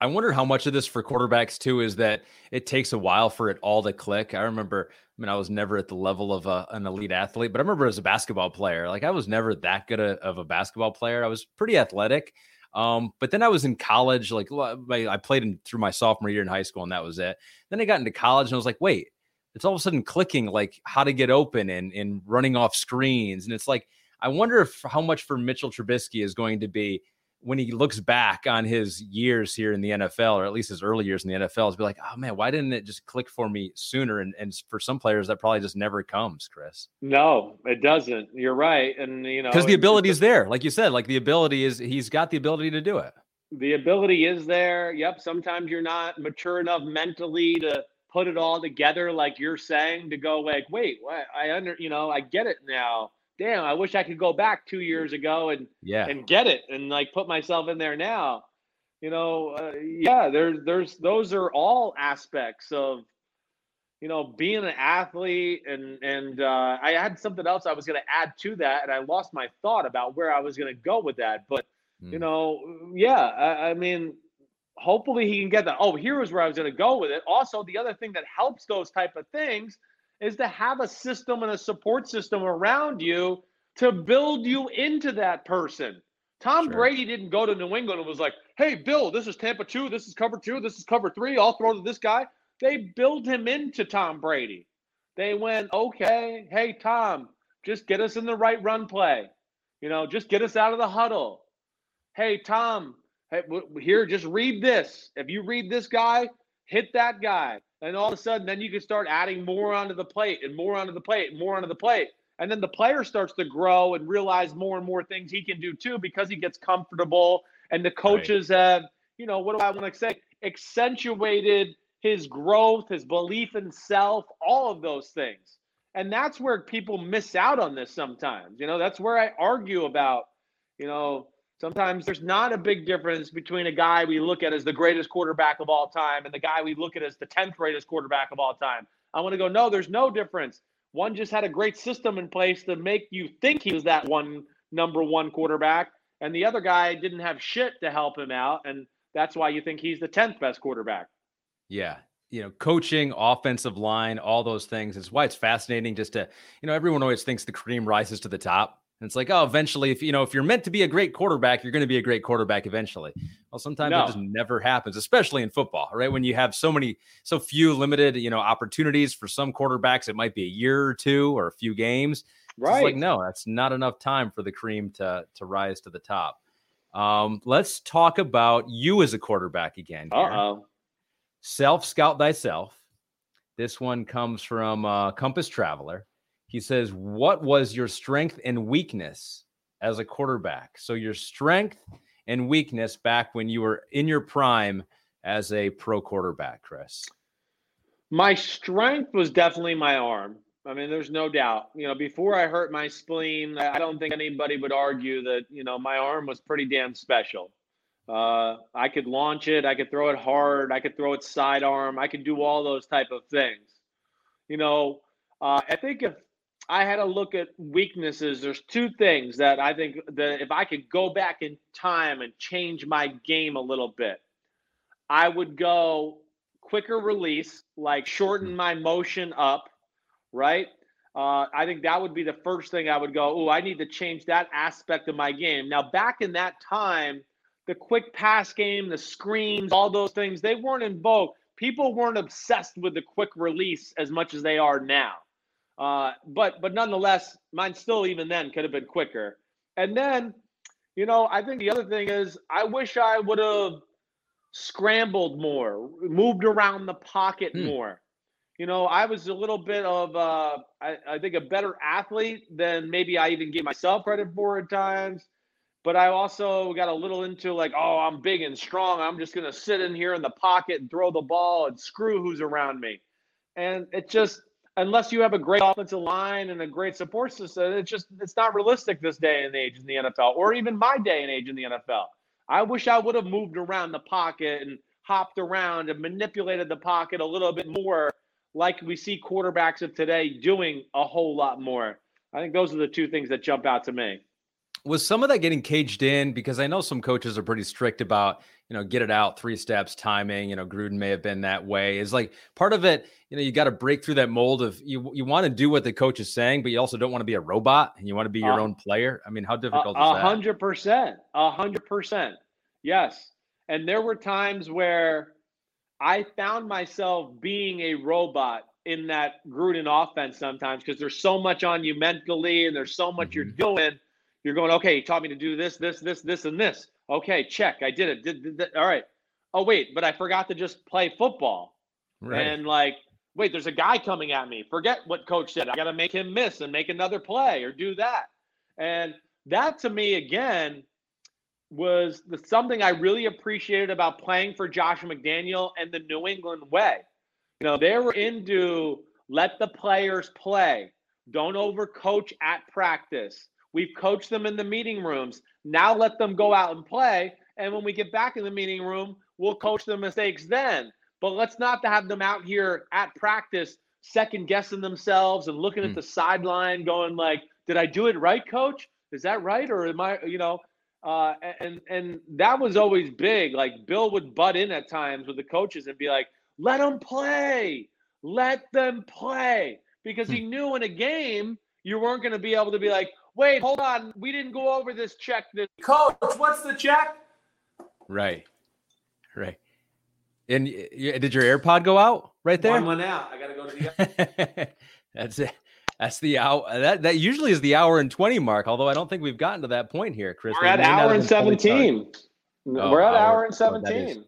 [SPEAKER 2] I wonder how much of this for quarterbacks too is that it takes a while for it all to click. I remember, I mean, I was never at the level of a, an elite athlete, but I remember as a basketball player, like I was never that good a, of a basketball player. I was pretty athletic. Um, but then I was in college, like I played in through my sophomore year in high school, and that was it. Then I got into college, and I was like, wait, it's all of a sudden clicking, like how to get open and and running off screens, and it's like I wonder if how much for Mitchell Trubisky is going to be when he looks back on his years here in the NFL, or at least his early years in the NFL, is be like, oh man, why didn't it just click for me sooner? And and for some players, that probably just never comes, Chris.
[SPEAKER 1] No, it doesn't. You're right, and you know
[SPEAKER 2] because the ability is there, like you said, like the ability is he's got the ability to do it.
[SPEAKER 1] The ability is there. Yep. Sometimes you're not mature enough mentally to put it all together, like you're saying, to go like, wait, what? I under, you know, I get it now damn, I wish I could go back two years ago and
[SPEAKER 2] yeah
[SPEAKER 1] and get it and like put myself in there now. You know, uh, yeah, there's there's those are all aspects of you know being an athlete and and uh, I had something else I was going to add to that and I lost my thought about where I was going to go with that. But mm. you know, yeah, I, I mean hopefully he can get that. Oh, here is where I was going to go with it. Also, the other thing that helps those type of things is to have a system and a support system around you to build you into that person. Tom sure. Brady didn't go to New England and was like, hey, Bill, this is Tampa 2, this is cover 2, this is cover 3, I'll throw to this guy. They build him into Tom Brady. They went, okay, hey, Tom, just get us in the right run play. You know, just get us out of the huddle. Hey, Tom, hey, here, just read this. If you read this guy, hit that guy. And all of a sudden, then you can start adding more onto the plate and more onto the plate and more onto the plate. And then the player starts to grow and realize more and more things he can do too because he gets comfortable. And the coaches right. have, you know, what do I want to say? Accentuated his growth, his belief in self, all of those things. And that's where people miss out on this sometimes. You know, that's where I argue about, you know, Sometimes there's not a big difference between a guy we look at as the greatest quarterback of all time and the guy we look at as the 10th greatest quarterback of all time. I want to go, no, there's no difference. One just had a great system in place to make you think he was that one number one quarterback, and the other guy didn't have shit to help him out. And that's why you think he's the 10th best quarterback.
[SPEAKER 2] Yeah. You know, coaching, offensive line, all those things is why it's fascinating just to, you know, everyone always thinks the cream rises to the top and it's like, oh, eventually, if you know, if you're meant to be a great quarterback, you're going to be a great quarterback eventually. Well, sometimes no. it just never happens, especially in football, right? When you have so many, so few limited, you know, opportunities for some quarterbacks, it might be a year or two or a few games. Right. It's like, no, that's not enough time for the cream to to rise to the top. Um, let's talk about you as a quarterback again.
[SPEAKER 1] Uh oh.
[SPEAKER 2] Self scout thyself. This one comes from uh, Compass Traveler. He says, What was your strength and weakness as a quarterback? So, your strength and weakness back when you were in your prime as a pro quarterback, Chris.
[SPEAKER 1] My strength was definitely my arm. I mean, there's no doubt. You know, before I hurt my spleen, I don't think anybody would argue that, you know, my arm was pretty damn special. Uh, I could launch it, I could throw it hard, I could throw it sidearm, I could do all those type of things. You know, uh, I think if I had to look at weaknesses, there's two things that I think that if I could go back in time and change my game a little bit, I would go quicker release, like shorten my motion up, right? Uh, I think that would be the first thing I would go, oh, I need to change that aspect of my game. Now, back in that time, the quick pass game, the screens, all those things, they weren't in vogue. People weren't obsessed with the quick release as much as they are now. Uh, but but nonetheless, mine still even then could have been quicker. And then, you know, I think the other thing is I wish I would have scrambled more, moved around the pocket hmm. more. You know, I was a little bit of, uh, I, I think, a better athlete than maybe I even gave myself credit for at times. But I also got a little into like, oh, I'm big and strong. I'm just going to sit in here in the pocket and throw the ball and screw who's around me. And it just, unless you have a great offensive line and a great support system, it's just, it's not realistic this day and age in the NFL or even my day and age in the NFL. I wish I would have moved around the pocket and hopped around and manipulated the pocket a little bit more, like we see quarterbacks of today doing a whole lot more. I think those are the two things that jump out to me.
[SPEAKER 2] Was some of that getting caged in? Because I know some coaches are pretty strict about, you know, get it out, three steps, timing. You know, Gruden may have been that way. Is like part of it, you know, you got to break through that mold of you you want to do what the coach is saying, but you also don't want to be a robot and you want to be your uh, own player. I mean, how difficult
[SPEAKER 1] a,
[SPEAKER 2] is that?
[SPEAKER 1] A hundred percent. A hundred percent. Yes. And there were times where I found myself being a robot in that Gruden offense sometimes because there's so much on you mentally and there's so much mm-hmm. you're doing. You're going, okay, he taught me to do this, this, this, this, and this. Okay, check. I did it. Did, did, did. All right. Oh, wait, but I forgot to just play football. Right. And like, wait, there's a guy coming at me. Forget what coach said. I got to make him miss and make another play or do that. And that to me, again, was the, something I really appreciated about playing for Josh McDaniel and the New England way. You know, they were into let the players play. Don't overcoach at practice. We've coached them in the meeting rooms. Now let them go out and play. And when we get back in the meeting room, we'll coach the mistakes then. But let's not have them out here at practice second guessing themselves and looking mm. at hmm. the sideline going like, did I do it right, coach? Is that right? Or am I, you know, uh, and and that was always big. Like Bill would butt in at times with the coaches and be like, "Let them play, let them play," because he hmm. knew in a game you weren't going to be able to be like, "Wait, hold on, we didn't go over this check." This
[SPEAKER 7] coach, what's the check?
[SPEAKER 2] Right, right. And did your AirPod go out right there?
[SPEAKER 7] One went out. I got to go to the.
[SPEAKER 2] That's it. That's the hour. That that usually is the hour and twenty mark. Although I don't think we've gotten to that point here, Chris.
[SPEAKER 1] We're at hour and seventeen. Oh, we're at hour, hour and seventeen.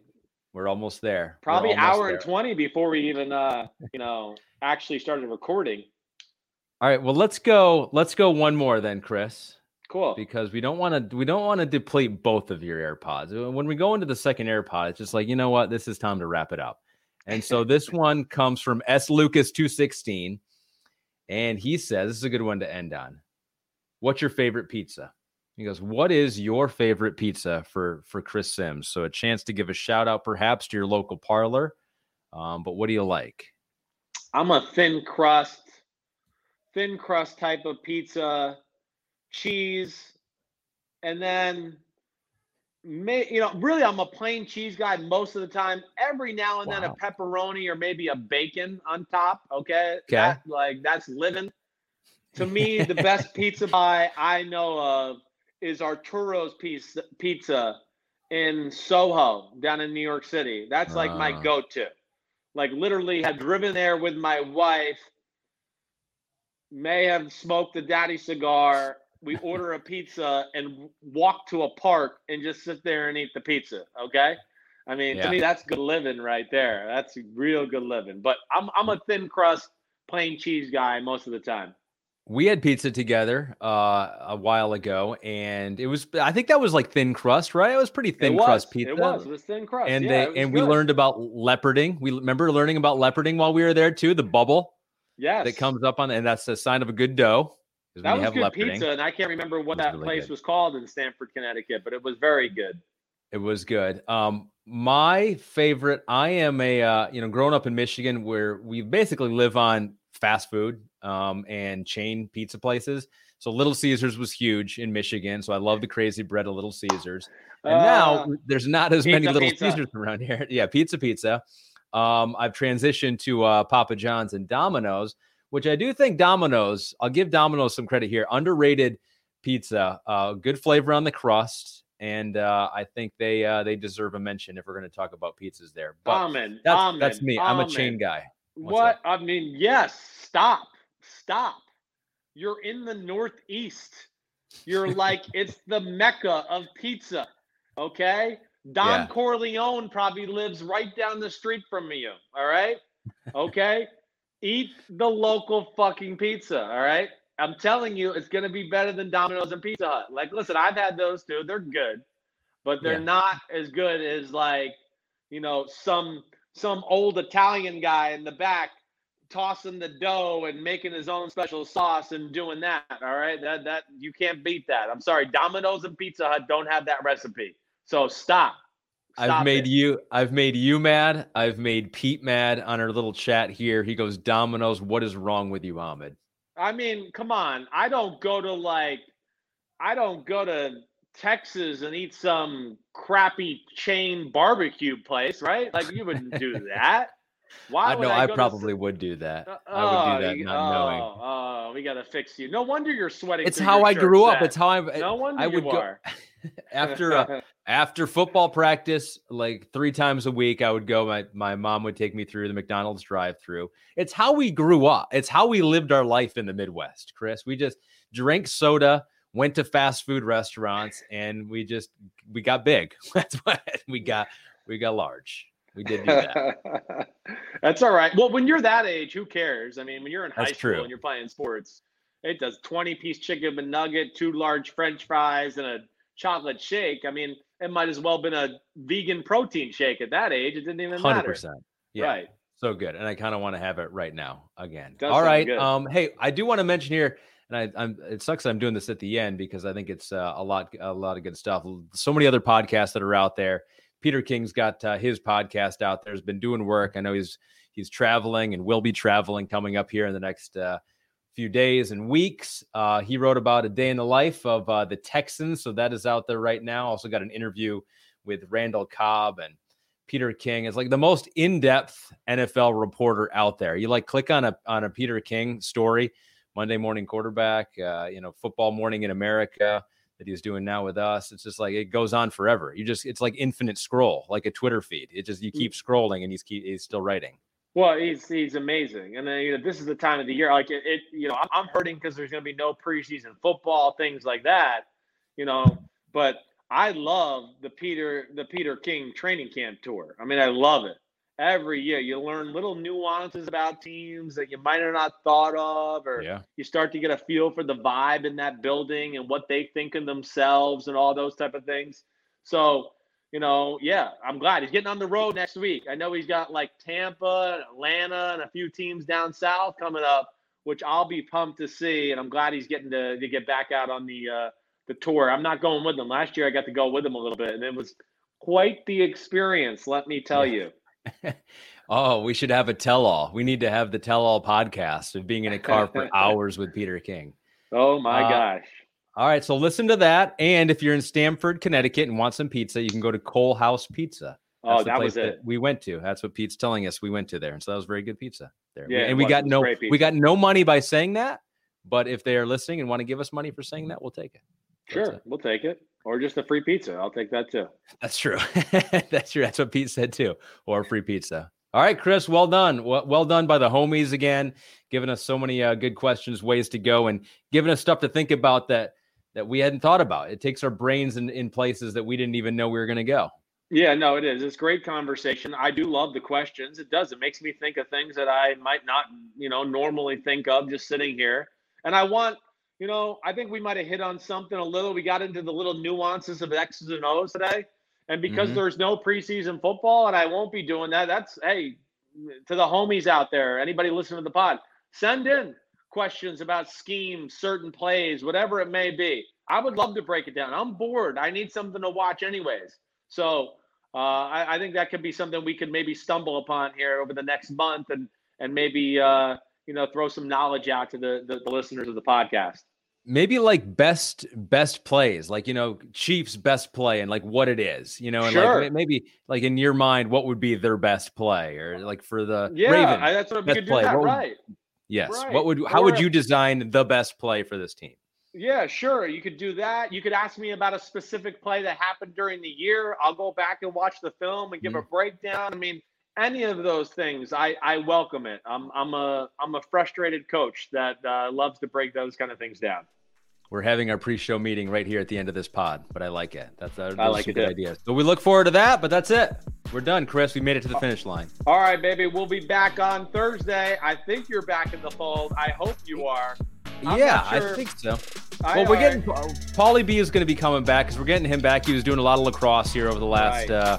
[SPEAKER 2] we're almost there.
[SPEAKER 1] Probably
[SPEAKER 2] almost
[SPEAKER 1] hour
[SPEAKER 2] there.
[SPEAKER 1] and twenty before we even, uh, you know, actually started recording.
[SPEAKER 2] All right. Well, let's go. Let's go one more then, Chris.
[SPEAKER 1] Cool.
[SPEAKER 2] Because we don't want to. We don't want to deplete both of your AirPods. When we go into the second AirPod, it's just like you know what. This is time to wrap it up. And so this one comes from S Lucas two sixteen. And he says, this is a good one to end on. What's your favorite pizza? He goes, What is your favorite pizza for for Chris Simms? So a chance to give a shout out perhaps to your local parlor. Um, but what do you like?
[SPEAKER 1] I'm a thin crust, thin crust type of pizza, cheese, and then may, you know, really, I'm a plain cheese guy most of the time. Every now and wow. then, a pepperoni or maybe a bacon on top. Okay,
[SPEAKER 2] okay, that,
[SPEAKER 1] like that's living. To me, the best pizza pie I know of is Arturo's pizza, pizza in Soho down in New York City. That's like uh. my ah. go-to. Like literally, have driven there with my wife. May have smoked a daddy cigar we order a pizza and walk to a park and just sit there and eat the pizza. Okay. I mean,
[SPEAKER 2] Yeah.
[SPEAKER 1] to me, that's good living right there. That's real good living. But I'm I'm a thin crust, plain cheese guy most of the time.
[SPEAKER 2] We had pizza together uh, a while ago, and it was I think that was like thin crust, right? It was pretty thin
[SPEAKER 1] was,
[SPEAKER 2] crust pizza.
[SPEAKER 1] It was. It was thin crust.
[SPEAKER 2] and
[SPEAKER 1] yeah,
[SPEAKER 2] they and we learned about leoparding. We remember learning about leoparding while we were there too. The bubble
[SPEAKER 1] yes.
[SPEAKER 2] that comes up on, and that's a sign of a good dough.
[SPEAKER 1] That was
[SPEAKER 2] have
[SPEAKER 1] good pizza, and I can't remember what that
[SPEAKER 2] really
[SPEAKER 1] place
[SPEAKER 2] good.
[SPEAKER 1] was called in Stamford, Connecticut, but it was very good.
[SPEAKER 2] It was good. Um, my favorite. I am a uh, you know, growing up in Michigan, where we basically live on fast food um, and chain pizza places. So Little Caesars was huge in Michigan. So I love the crazy bread of Little Caesars. And
[SPEAKER 1] Uh,
[SPEAKER 2] now there's not as many Little
[SPEAKER 1] pizza.
[SPEAKER 2] Caesars around here. Yeah, pizza, pizza. Um, I've transitioned to uh, Papa John's and Domino's, which I do think Domino's. I'll give Domino's some credit here. Underrated pizza, uh, good flavor on the crust, and uh, I think they uh, they deserve a mention if we're going to talk about pizzas there. But
[SPEAKER 1] Amen.
[SPEAKER 2] that's
[SPEAKER 1] amen,
[SPEAKER 2] that's me. I'm a chain guy. What's
[SPEAKER 1] What? I mean, yes. Stop. Stop. You're in the Northeast. You're like, it's the mecca of pizza. Okay? Don
[SPEAKER 2] Yeah.
[SPEAKER 1] Corleone probably lives right down the street from you. All right? Okay? Eat the local fucking pizza. All right? I'm telling you, it's going to be better than Domino's and Pizza Hut. Like, listen, I've had those too. They're good, but they're
[SPEAKER 2] Yeah.
[SPEAKER 1] not as good as, like, you know, some some old Italian guy in the back tossing the dough and making his own special sauce and doing that. All right, that that you can't beat that. I'm sorry, Domino's and Pizza Hut don't have that recipe. So stop.
[SPEAKER 2] I've made
[SPEAKER 1] it.
[SPEAKER 2] you I've made you mad. I've made Pete mad on our little chat here. He goes, Domino's, what is wrong with you, Ahmed?
[SPEAKER 1] I mean, come on. I don't go to like, I don't go to Texas and eat some crappy chain barbecue place, right? Like you wouldn't do that. Why
[SPEAKER 2] I know
[SPEAKER 1] I,
[SPEAKER 2] I
[SPEAKER 1] go to
[SPEAKER 2] probably would do that.
[SPEAKER 1] Uh,
[SPEAKER 2] I would do that
[SPEAKER 1] you-
[SPEAKER 2] not knowing.
[SPEAKER 1] oh, Oh, we gotta fix you. No wonder you're sweating.
[SPEAKER 2] It's how I grew up. It's how I
[SPEAKER 1] No wonder
[SPEAKER 2] I would
[SPEAKER 1] you
[SPEAKER 2] go after uh, after football practice, like three times a week, I would go. My my mom would take me through the McDonald's drive-through. It's how we grew up. It's how we lived our life in the Midwest, Chris. We just drank soda, went to fast food restaurants, and we just we got big. That's what we got. We got large. We did do that.
[SPEAKER 1] That's all right. Well, when you're that age, who cares? I mean, when you're in high school
[SPEAKER 2] true.
[SPEAKER 1] and you're playing sports, it does 20 piece chicken McNugget, two large French fries, and a chocolate shake. I mean, it might as well have been a vegan protein shake at that age. It didn't even
[SPEAKER 2] Hundred
[SPEAKER 1] matter.
[SPEAKER 2] percent. Yeah.
[SPEAKER 1] Right.
[SPEAKER 2] So good, and I kind of want to have it right now again.
[SPEAKER 1] Does
[SPEAKER 2] All right.
[SPEAKER 1] good.
[SPEAKER 2] Um. Hey, I do want to mention here, and I, I'm. It sucks I'm doing this at the end because I think it's uh, a lot, a lot of good stuff. So many other podcasts that are out there. Peter King's got uh, his podcast out there. Has been doing work. I know he's he's traveling and will be traveling coming up here in the next uh, few days and weeks. Uh, he wrote about a day in the life of uh, the Texans, so that is out there right now. Also got an interview with Randall Cobb and Peter King is like the most in-depth NFL reporter out there. You like click on a on a Peter King story, Monday morning quarterback, uh, you know, football morning in America that he's doing now with us. It's just like it goes on forever. You just it's like infinite scroll, like a Twitter feed. It just you mm. keep scrolling and he's keep, he's still writing.
[SPEAKER 1] Well, he's he's amazing, and then you know this is the time of the year. Like it, it you know, I'm, I'm hurting because there's going to be no preseason football, things like that. You know, but I love the Peter the Peter King training camp tour. I mean, I love it. Every year, you learn little nuances about teams that you might have not thought of, or
[SPEAKER 2] Yeah.
[SPEAKER 1] you start to get a feel for the vibe in that building and what they think of themselves and all those type of things. So you know, yeah, I'm glad he's getting on the road next week. I know he's got like Tampa, and Atlanta, and a few teams down south coming up, which I'll be pumped to see. And I'm glad he's getting to, to get back out on the uh, the tour. I'm not going with him. Last year I got to go with him a little bit, and it was quite the experience. Let me tell you.
[SPEAKER 2] Oh, we should have a tell-all. We need to have the tell-all podcast of being in a car for hours with Peter King.
[SPEAKER 1] Oh my
[SPEAKER 2] Uh,
[SPEAKER 1] gosh.
[SPEAKER 2] All right, so listen to that. And if you're in Stamford, Connecticut, and want some pizza, you can go to Coalhouse Pizza.
[SPEAKER 1] Oh,
[SPEAKER 2] the
[SPEAKER 1] that
[SPEAKER 2] place
[SPEAKER 1] was it.
[SPEAKER 2] we went to. That's what Pete's telling us we went to there, and so that was very good pizza there.
[SPEAKER 1] Yeah,
[SPEAKER 2] and we got no we got no money by saying that. But if they are listening and want to give us money for saying that, we'll take it.
[SPEAKER 1] Sure, we'll take it. Or just a free pizza. I'll take that too.
[SPEAKER 2] That's true. That's true. That's what Pete said too. Or free pizza. All right, Chris. Well done. Well, well done by the homies again, giving us so many uh, good questions, ways to go, and giving us stuff to think about that that we hadn't thought about. It takes our brains in, in places that we didn't even know we were going to go.
[SPEAKER 1] Yeah, no, it is. It's great conversation. I do love the questions. It does. It makes me think of things that I might not, you know, normally think of just sitting here. And I want, you know, I think we might have hit on something a little. We got into the little nuances of X's and O's today. And because
[SPEAKER 2] Mhm.
[SPEAKER 1] there's no preseason football, and I won't be doing that, that's hey, to the homies out there, anybody listening to the pod, send in questions about schemes, certain plays, whatever it may be. I would love to break it down. I'm bored. I need something to watch, anyways. So uh, I, I think that could be something we could maybe stumble upon here over the next month, and and maybe uh, you know throw some knowledge out to the, the the listeners of the podcast.
[SPEAKER 2] Maybe like best best plays, like you know Chiefs best play and like what it is, you know, and
[SPEAKER 1] Sure.
[SPEAKER 2] like maybe like in your mind, what would be their best play, or like for the
[SPEAKER 1] Yeah,
[SPEAKER 2] Ravens,
[SPEAKER 1] I, that's what we
[SPEAKER 2] best
[SPEAKER 1] could do
[SPEAKER 2] play.
[SPEAKER 1] that
[SPEAKER 2] What would-
[SPEAKER 1] right.
[SPEAKER 2] yes,
[SPEAKER 1] Right.
[SPEAKER 2] what would how would you design the best play for this team?
[SPEAKER 1] Yeah, sure. You could do that. You could ask me about a specific play that happened during the year. I'll go back and watch the film and give mm-hmm. a breakdown. I mean, any of those things, I, I welcome it. I'm I'm a I'm a frustrated coach that uh, loves to break those kind of things down.
[SPEAKER 2] We're having our pre-show meeting right here at the end of this pod, but I like it. That's uh, those
[SPEAKER 1] I like it
[SPEAKER 2] good
[SPEAKER 1] too.
[SPEAKER 2] ideas. So we look forward to that, but that's it. We're done, Chris. We made it to the finish line.
[SPEAKER 1] All right, baby. We'll be back on Thursday. I think you're back in the fold. I hope you are. I'm
[SPEAKER 2] yeah,
[SPEAKER 1] sure-
[SPEAKER 2] I think so.
[SPEAKER 1] I-
[SPEAKER 2] well, we're getting Paulie B is going to be coming back because we're getting him back. He was doing a lot of lacrosse here over the last
[SPEAKER 1] Right.
[SPEAKER 2] uh,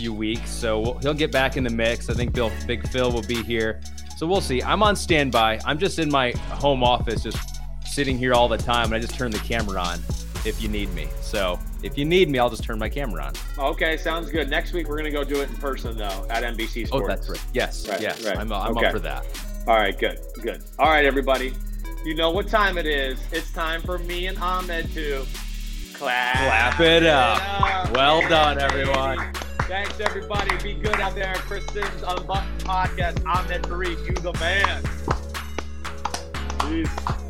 [SPEAKER 2] few weeks, so he'll get back in the mix. I think Bill, Big Phil will be here, so we'll see. I'm on standby. I'm just in my home office, just sitting here all the time, and I just turn the camera on if you need me. So if you need me, I'll just turn my camera on.
[SPEAKER 1] Okay, sounds good. Next week we're gonna go do it in person though at NBC Sports.
[SPEAKER 2] Oh, that's right. Yes,
[SPEAKER 1] Right,
[SPEAKER 2] yes,
[SPEAKER 1] right.
[SPEAKER 2] I'm, I'm
[SPEAKER 1] Okay.
[SPEAKER 2] up for that.
[SPEAKER 1] All right, good, good. All right, everybody. You know what time it is. It's time for me and Ahmed to clap,
[SPEAKER 2] Clap it up.
[SPEAKER 1] up.
[SPEAKER 2] Well
[SPEAKER 1] Yeah,
[SPEAKER 2] done,
[SPEAKER 1] baby. Thanks, everybody. Be good out there. Chris Simms, Unbuttoned Podcast. Ahmed Fareed, you the man. Peace.